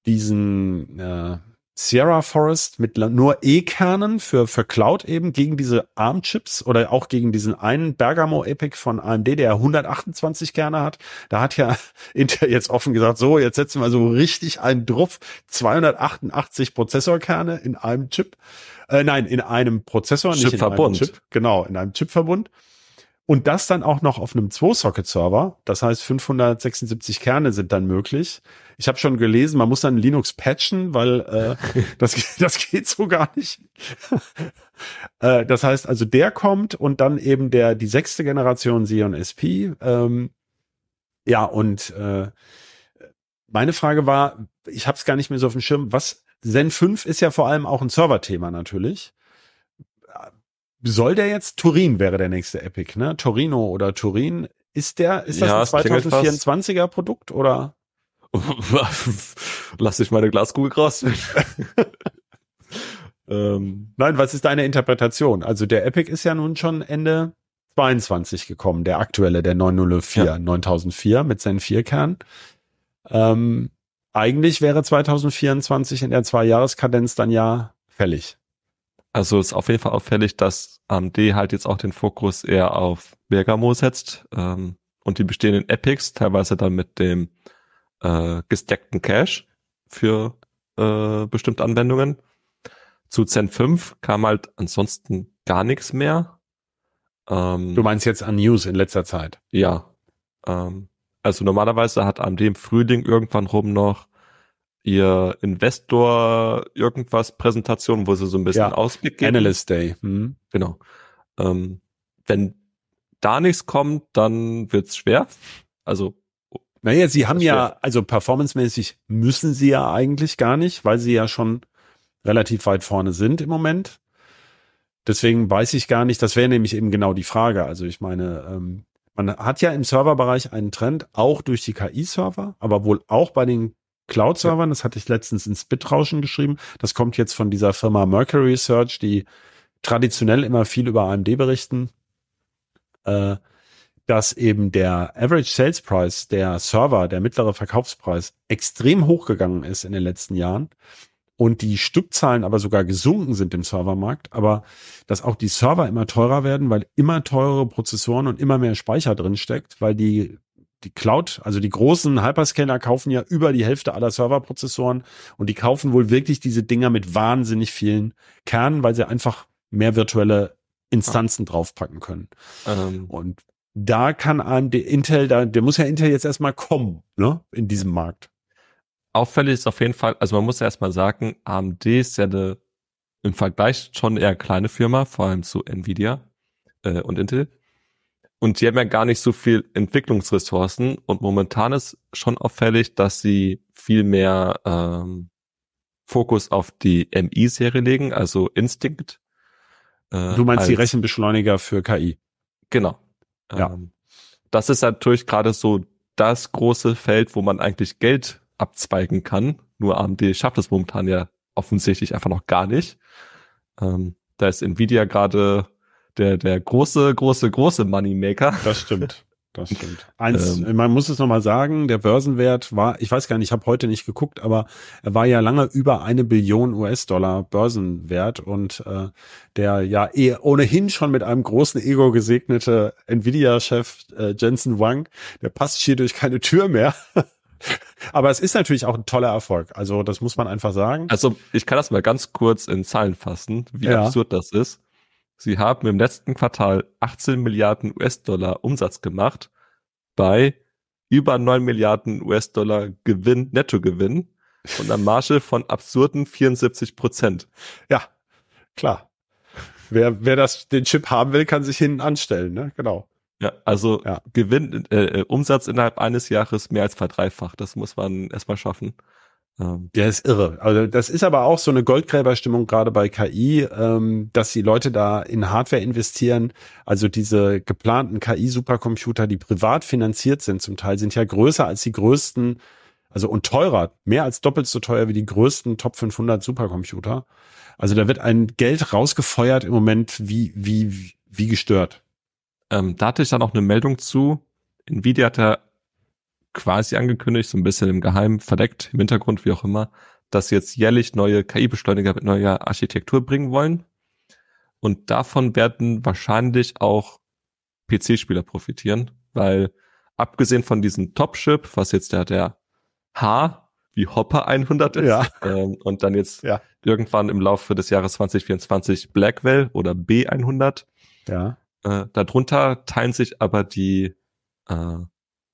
Diesen äh, Sierra Forest mit nur E-Kernen für, für Cloud eben gegen diese ARM-Chips oder auch gegen diesen einen Bergamo Epic von AMD, der 128 Kerne hat. Da hat ja Intel jetzt offen gesagt, so, jetzt setzen wir so richtig einen Druff, 288 Prozessorkerne in einem Chip. Äh, nein, in einem Prozessor, nicht in einem Chip. Genau, in einem Chipverbund. Und das dann auch noch auf einem 2-Socket-Server. Das heißt, 576 Kerne sind dann möglich. Ich habe schon gelesen, man muss dann Linux patchen, weil äh, das, das geht so gar nicht. äh, das heißt also, der kommt und dann eben der die sechste Generation Xeon SP. Ähm, ja, und äh, meine Frage war, ich habe es gar nicht mehr so auf dem Schirm, was Zen 5 ist ja vor allem auch ein Server-Thema natürlich soll der jetzt Turin wäre der nächste Epic, ne? Torino oder Turin. Ist der, ist das ja, ein 2024er Produkt oder? Lass dich meine Glaskugel raus. ähm, Nein, was ist deine Interpretation? Also der Epic ist ja nun schon Ende 22 gekommen, der aktuelle, der 904, ja. 9004 mit seinen vier Kernen. Ähm, eigentlich wäre 2024 in der Zwei-Jahres-Kadenz dann ja fällig. Also ist auf jeden Fall auffällig, dass AMD halt jetzt auch den Fokus eher auf Bergamo setzt ähm, und die bestehenden Epics, teilweise dann mit dem äh, gesteckten Cache für äh, bestimmte Anwendungen. Zu Zen 5 kam halt ansonsten gar nichts mehr. Ähm, du meinst jetzt an News in letzter Zeit? Ja. Ähm, also normalerweise hat AMD im Frühling irgendwann rum noch ihr Investor irgendwas Präsentation, wo sie so ein bisschen ja, Ausblick geben. Analyst Day. Hm. Genau. Ähm, wenn da nichts kommt, dann wird's schwer. Also naja, sie haben ja, also performancemäßig müssen sie ja eigentlich gar nicht, weil sie ja schon relativ weit vorne sind im Moment. Deswegen weiß ich gar nicht, das wäre nämlich eben genau die Frage. Also ich meine, ähm, man hat ja im Serverbereich einen Trend, auch durch die KI-Server, aber wohl auch bei den Cloud-Servern. Das hatte ich letztens ins Bitrauschen geschrieben. Das kommt jetzt von dieser Firma Mercury Research, die traditionell immer viel über AMD berichten. Äh, dass eben der Average Sales Price der Server, der mittlere Verkaufspreis, extrem hochgegangen ist in den letzten Jahren und die Stückzahlen aber sogar gesunken sind im Servermarkt, aber dass auch die Server immer teurer werden, weil immer teurere Prozessoren und immer mehr Speicher drin steckt, weil die die Cloud, also die großen Hyperscaler kaufen ja über die Hälfte aller Serverprozessoren und die kaufen wohl wirklich diese Dinger mit wahnsinnig vielen Kernen, weil sie einfach mehr virtuelle Instanzen draufpacken können. Ähm. Und da kann AMD Intel, da, der muss ja Intel jetzt erstmal kommen, ne, in diesem Markt. Auffällig ist auf jeden Fall, also man muss ja erstmal sagen, AMD ist ja eine im Vergleich schon eher kleine Firma, vor allem zu Nvidia äh, und Intel. Und die haben ja gar nicht so viel Entwicklungsressourcen und momentan ist schon auffällig, dass sie viel mehr ähm, Fokus auf die MI-Serie legen, also Instinct. Äh, du meinst als, die Rechenbeschleuniger für KI? Genau. Ja. Ähm, das ist natürlich gerade so das große Feld, wo man eigentlich Geld abzweigen kann. Nur AMD schafft es momentan ja offensichtlich einfach noch gar nicht. Ähm, da ist Nvidia gerade der, der große, große, große Moneymaker. Das stimmt. Das stimmt. Eins, ähm, man muss es nochmal sagen, der Börsenwert war, ich weiß gar nicht, ich habe heute nicht geguckt, aber er war ja lange über eine Billion US-Dollar Börsenwert und äh, der ja eh ohnehin schon mit einem großen Ego gesegnete Nvidia-Chef äh, Jensen Wang, der passt hier durch keine Tür mehr. aber es ist natürlich auch ein toller Erfolg. Also das muss man einfach sagen. Also ich kann das mal ganz kurz in Zahlen fassen, wie ja. absurd das ist. Sie haben im letzten Quartal 18 Milliarden US-Dollar Umsatz gemacht bei über 9 Milliarden US-Dollar Gewinn, Nettogewinn und einer Marge von absurden 74 Prozent. Ja, klar. Wer, wer das, den Chip haben will, kann sich hinten anstellen, ne? Genau. Ja, also ja. Gewinn, äh, Umsatz innerhalb eines Jahres mehr als verdreifacht. Das muss man erstmal schaffen. Ähm, ja, ist irre. Also das ist aber auch so eine Goldgräberstimmung gerade bei KI, ähm, dass die Leute da in Hardware investieren. Also diese geplanten KI-Supercomputer, die privat finanziert sind zum Teil, sind ja größer als die größten, also und teurer, mehr als doppelt so teuer wie die größten Top 500 Supercomputer. Also da wird ein Geld rausgefeuert im Moment wie, wie, wie gestört. Ähm, da hatte ich dann auch eine Meldung zu. Nvidia hat ja quasi angekündigt, so ein bisschen im Geheimen, verdeckt, im Hintergrund, wie auch immer, dass sie jetzt jährlich neue KI-Beschleuniger mit neuer Architektur bringen wollen. Und davon werden wahrscheinlich auch PC-Spieler profitieren, weil abgesehen von diesem Top-Chip, was jetzt der, der H wie Hopper 100 ist, ja. ähm, und dann jetzt ja. irgendwann im Laufe des Jahres 2024 Blackwell oder B100. Ja. Äh, darunter teilen sich aber die äh,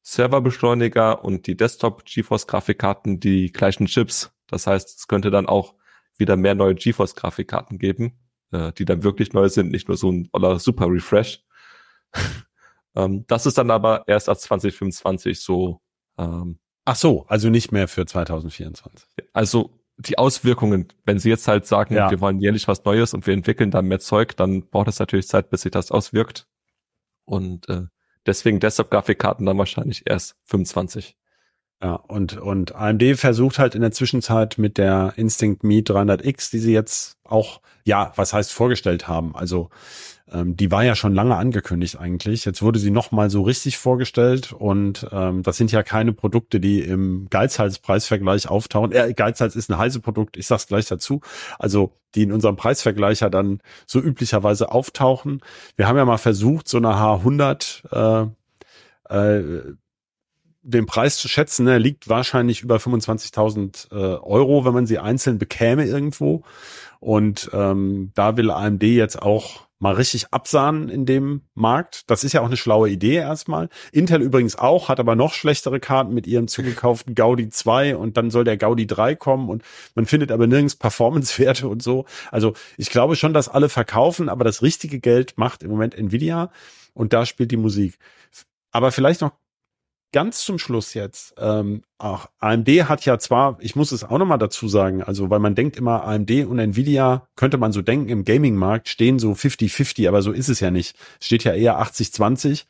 Serverbeschleuniger und die Desktop GeForce Grafikkarten die gleichen Chips. Das heißt, es könnte dann auch wieder mehr neue GeForce Grafikkarten geben, äh, die dann wirklich neu sind, nicht nur so ein oder super Refresh. ähm, das ist dann aber erst ab 2025 so. Ähm, Ach so, also nicht mehr für 2024. Also die Auswirkungen, wenn Sie jetzt halt sagen, ja. wir wollen jährlich was Neues und wir entwickeln dann mehr Zeug, dann braucht es natürlich Zeit, bis sich das auswirkt. Und äh, Deswegen Desktop-Grafikkarten dann wahrscheinlich erst 25. Ja, und, und AMD versucht halt in der Zwischenzeit mit der Instinct Me 300X, die sie jetzt auch, ja, was heißt vorgestellt haben. Also ähm, die war ja schon lange angekündigt eigentlich. Jetzt wurde sie noch mal so richtig vorgestellt und ähm, das sind ja keine Produkte, die im Geizhals-Preisvergleich auftauchen. Äh, Geizhals ist ein heiße Produkt, ich sag's gleich dazu. Also die in unserem Preisvergleicher dann so üblicherweise auftauchen. Wir haben ja mal versucht, so eine H100 äh, äh, den Preis zu schätzen, ne, liegt wahrscheinlich über 25.000 äh, Euro, wenn man sie einzeln bekäme irgendwo. Und ähm, da will AMD jetzt auch mal richtig absahnen in dem Markt. Das ist ja auch eine schlaue Idee erstmal. Intel übrigens auch, hat aber noch schlechtere Karten mit ihrem zugekauften Gaudi 2 und dann soll der Gaudi 3 kommen und man findet aber nirgends Performance-Werte und so. Also ich glaube schon, dass alle verkaufen, aber das richtige Geld macht im Moment Nvidia und da spielt die Musik. Aber vielleicht noch ganz zum Schluss jetzt, ähm, auch AMD hat ja zwar, ich muss es auch nochmal dazu sagen, also weil man denkt immer, AMD und Nvidia, könnte man so denken, im Gaming-Markt stehen so 50-50, aber so ist es ja nicht. Es steht ja eher 80-20.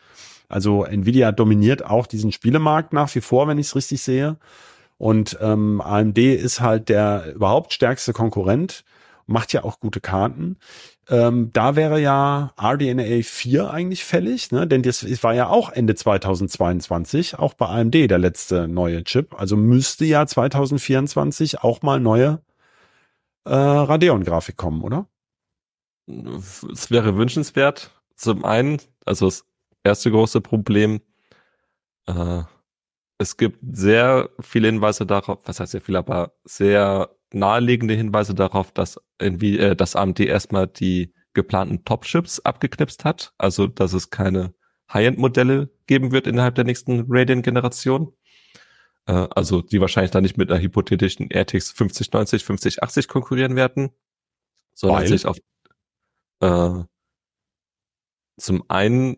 Also Nvidia dominiert auch diesen Spielemarkt nach wie vor, wenn ich es richtig sehe. Und ähm, AMD ist halt der überhaupt stärkste Konkurrent, macht ja auch gute Karten. Ähm, da wäre ja RDNA 4 eigentlich fällig, ne? denn das war ja auch Ende 2022, auch bei AMD der letzte neue Chip. Also müsste ja 2024 auch mal neue äh, Radeon-Grafik kommen, oder? Es wäre wünschenswert. Zum einen, also das erste große Problem, äh, es gibt sehr viele Hinweise darauf, was heißt sehr viel, aber sehr naheliegende Hinweise darauf, dass, irgendwie, äh, dass AMD erstmal die geplanten Top-Chips abgeknipst hat, also dass es keine High-End-Modelle geben wird innerhalb der nächsten Radeon-Generation. Äh, also die wahrscheinlich dann nicht mit einer hypothetischen RTX 5090, 5080 konkurrieren werden, sondern Weil? sich auf äh, zum einen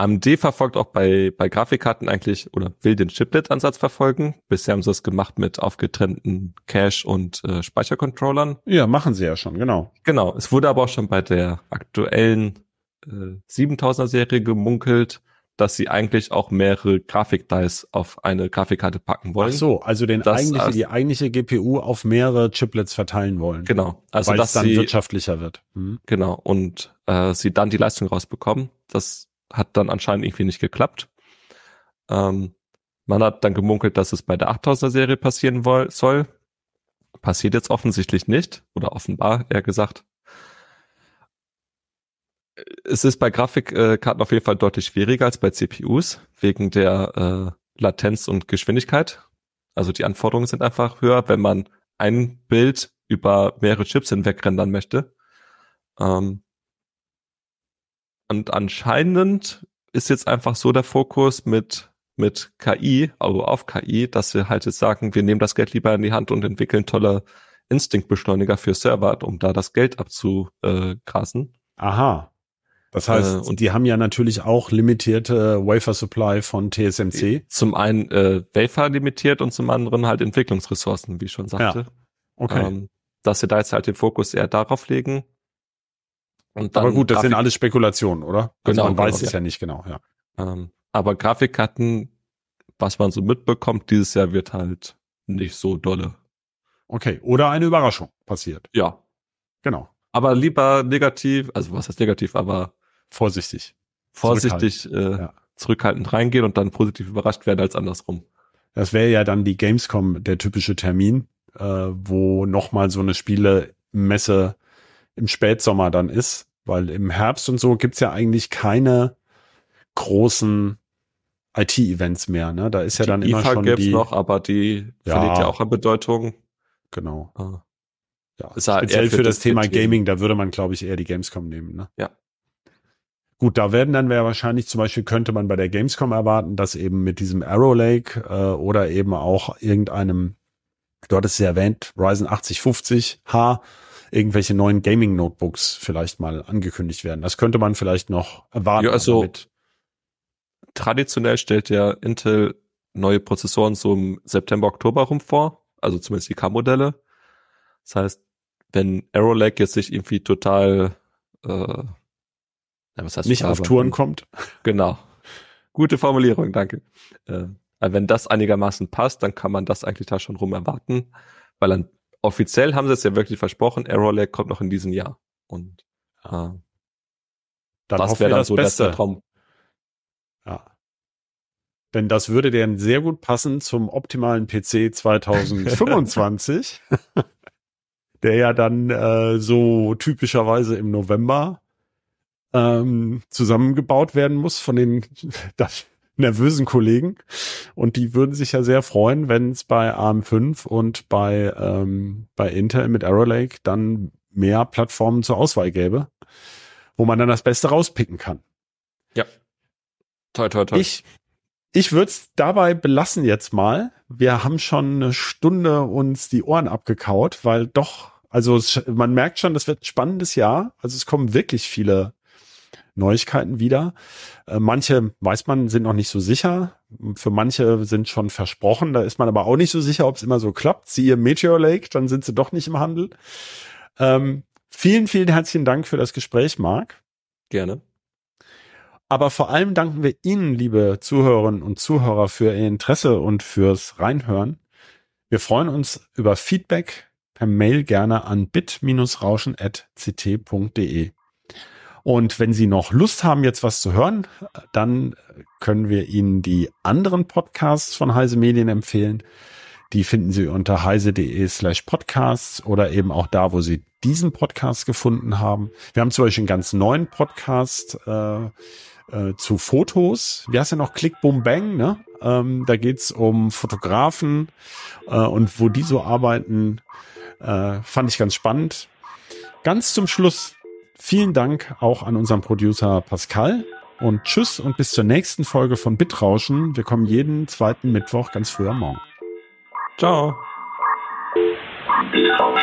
AMD verfolgt auch bei, bei Grafikkarten eigentlich oder will den Chiplet-Ansatz verfolgen. Bisher haben sie es gemacht mit aufgetrennten Cache- und äh, Speichercontrollern. Ja, machen sie ja schon, genau. Genau. Es wurde aber auch schon bei der aktuellen äh, 7000er Serie gemunkelt, dass sie eigentlich auch mehrere Grafikdice auf eine Grafikkarte packen wollen. Ach so, also den das, eigentliche, also, die eigentliche GPU auf mehrere Chiplets verteilen wollen. Genau. Also weil es dann sie, wirtschaftlicher wird. Mhm. Genau. Und äh, sie dann die Leistung rausbekommen. Das hat dann anscheinend irgendwie nicht geklappt. Ähm, man hat dann gemunkelt, dass es bei der 8000er Serie passieren soll. Passiert jetzt offensichtlich nicht oder offenbar eher gesagt. Es ist bei Grafikkarten auf jeden Fall deutlich schwieriger als bei CPUs wegen der äh, Latenz und Geschwindigkeit. Also die Anforderungen sind einfach höher, wenn man ein Bild über mehrere Chips hinweg rendern möchte. Ähm, und anscheinend ist jetzt einfach so der Fokus mit, mit KI, also auf KI, dass wir halt jetzt sagen, wir nehmen das Geld lieber in die Hand und entwickeln tolle Instinktbeschleuniger für Server, um da das Geld abzugrasen. Aha. Das heißt, äh, und die haben ja natürlich auch limitierte Wafer Supply von TSMC. Zum einen äh, Wafer limitiert und zum anderen halt Entwicklungsressourcen, wie ich schon sagte. Ja. Okay. Ähm, dass sie da jetzt halt den Fokus eher darauf legen. Und dann aber gut, das Grafik sind alles Spekulationen, oder? Also genau, man weiß genau, es ja. ja nicht genau, ja. Ähm, aber Grafikkarten, was man so mitbekommt, dieses Jahr wird halt nicht so dolle. Okay, oder eine Überraschung passiert. Ja. Genau. Aber lieber negativ, also was heißt negativ, aber vorsichtig. Vorsichtig zurückhaltend, äh, ja. zurückhaltend reingehen und dann positiv überrascht werden als andersrum. Das wäre ja dann die Gamescom der typische Termin, äh, wo nochmal so eine Spielemesse im Spätsommer dann ist, weil im Herbst und so gibt's ja eigentlich keine großen IT-Events mehr. Ne? Da ist ja die dann immer IFA schon gibt's die noch, aber die ja, verliert ja auch an Bedeutung. Genau. Ah. Ja, ist halt speziell für, für das, das Thema Gaming, da würde man, glaube ich, eher die Gamescom nehmen. Ne? Ja. Gut, da werden dann wäre wahrscheinlich zum Beispiel könnte man bei der Gamescom erwarten, dass eben mit diesem Arrow Lake äh, oder eben auch irgendeinem, du hattest ja erwähnt, Ryzen 8050H irgendwelche neuen Gaming-Notebooks vielleicht mal angekündigt werden. Das könnte man vielleicht noch erwarten. Ja, also traditionell stellt ja Intel neue Prozessoren so im September, Oktober rum vor, also zumindest die K-Modelle. Das heißt, wenn Arrow Lake jetzt sich irgendwie total äh, was heißt nicht auf Touren kommt. Genau. Gute Formulierung, danke. Äh, wenn das einigermaßen passt, dann kann man das eigentlich da schon rum erwarten, weil dann offiziell haben sie es ja wirklich versprochen, Error Lag kommt noch in diesem Jahr. Und äh, dann das wäre dann das so Beste. der Traum. Ja. Denn das würde dann sehr gut passen zum optimalen PC 2025, der ja dann äh, so typischerweise im November ähm, zusammengebaut werden muss von den das, nervösen Kollegen. Und die würden sich ja sehr freuen, wenn es bei ARM5 und bei, ähm, bei Intel mit Arrow Lake dann mehr Plattformen zur Auswahl gäbe. wo man dann das Beste rauspicken kann. Ja. Toi, toi, toi. Ich, ich würde es dabei belassen jetzt mal. Wir haben schon eine Stunde uns die Ohren abgekaut, weil doch, also es, man merkt schon, das wird ein spannendes Jahr. Also es kommen wirklich viele Neuigkeiten wieder. Äh, manche, weiß man, sind noch nicht so sicher. Für manche sind schon versprochen. Da ist man aber auch nicht so sicher, ob es immer so klappt. Siehe Meteor Lake, dann sind sie doch nicht im Handel. Ähm, vielen, vielen herzlichen Dank für das Gespräch, Marc. Gerne. Aber vor allem danken wir Ihnen, liebe Zuhörerinnen und Zuhörer, für Ihr Interesse und fürs Reinhören. Wir freuen uns über Feedback per Mail gerne an bit-rauschen.ct.de. Und wenn Sie noch Lust haben, jetzt was zu hören, dann können wir Ihnen die anderen Podcasts von Heise Medien empfehlen. Die finden Sie unter heise.de slash podcasts oder eben auch da, wo Sie diesen Podcast gefunden haben. Wir haben zum Beispiel einen ganz neuen Podcast äh, äh, zu Fotos. Wie heißt der noch? Click, Boom, Bang, ne? Ähm, da geht's um Fotografen äh, und wo die so arbeiten. Äh, fand ich ganz spannend. Ganz zum Schluss vielen Dank auch an unseren Producer Pascal und tschüss und bis zur nächsten Folge von Bitrauschen. Wir kommen jeden zweiten Mittwoch ganz früh am Morgen. Ciao. Bitrauschen.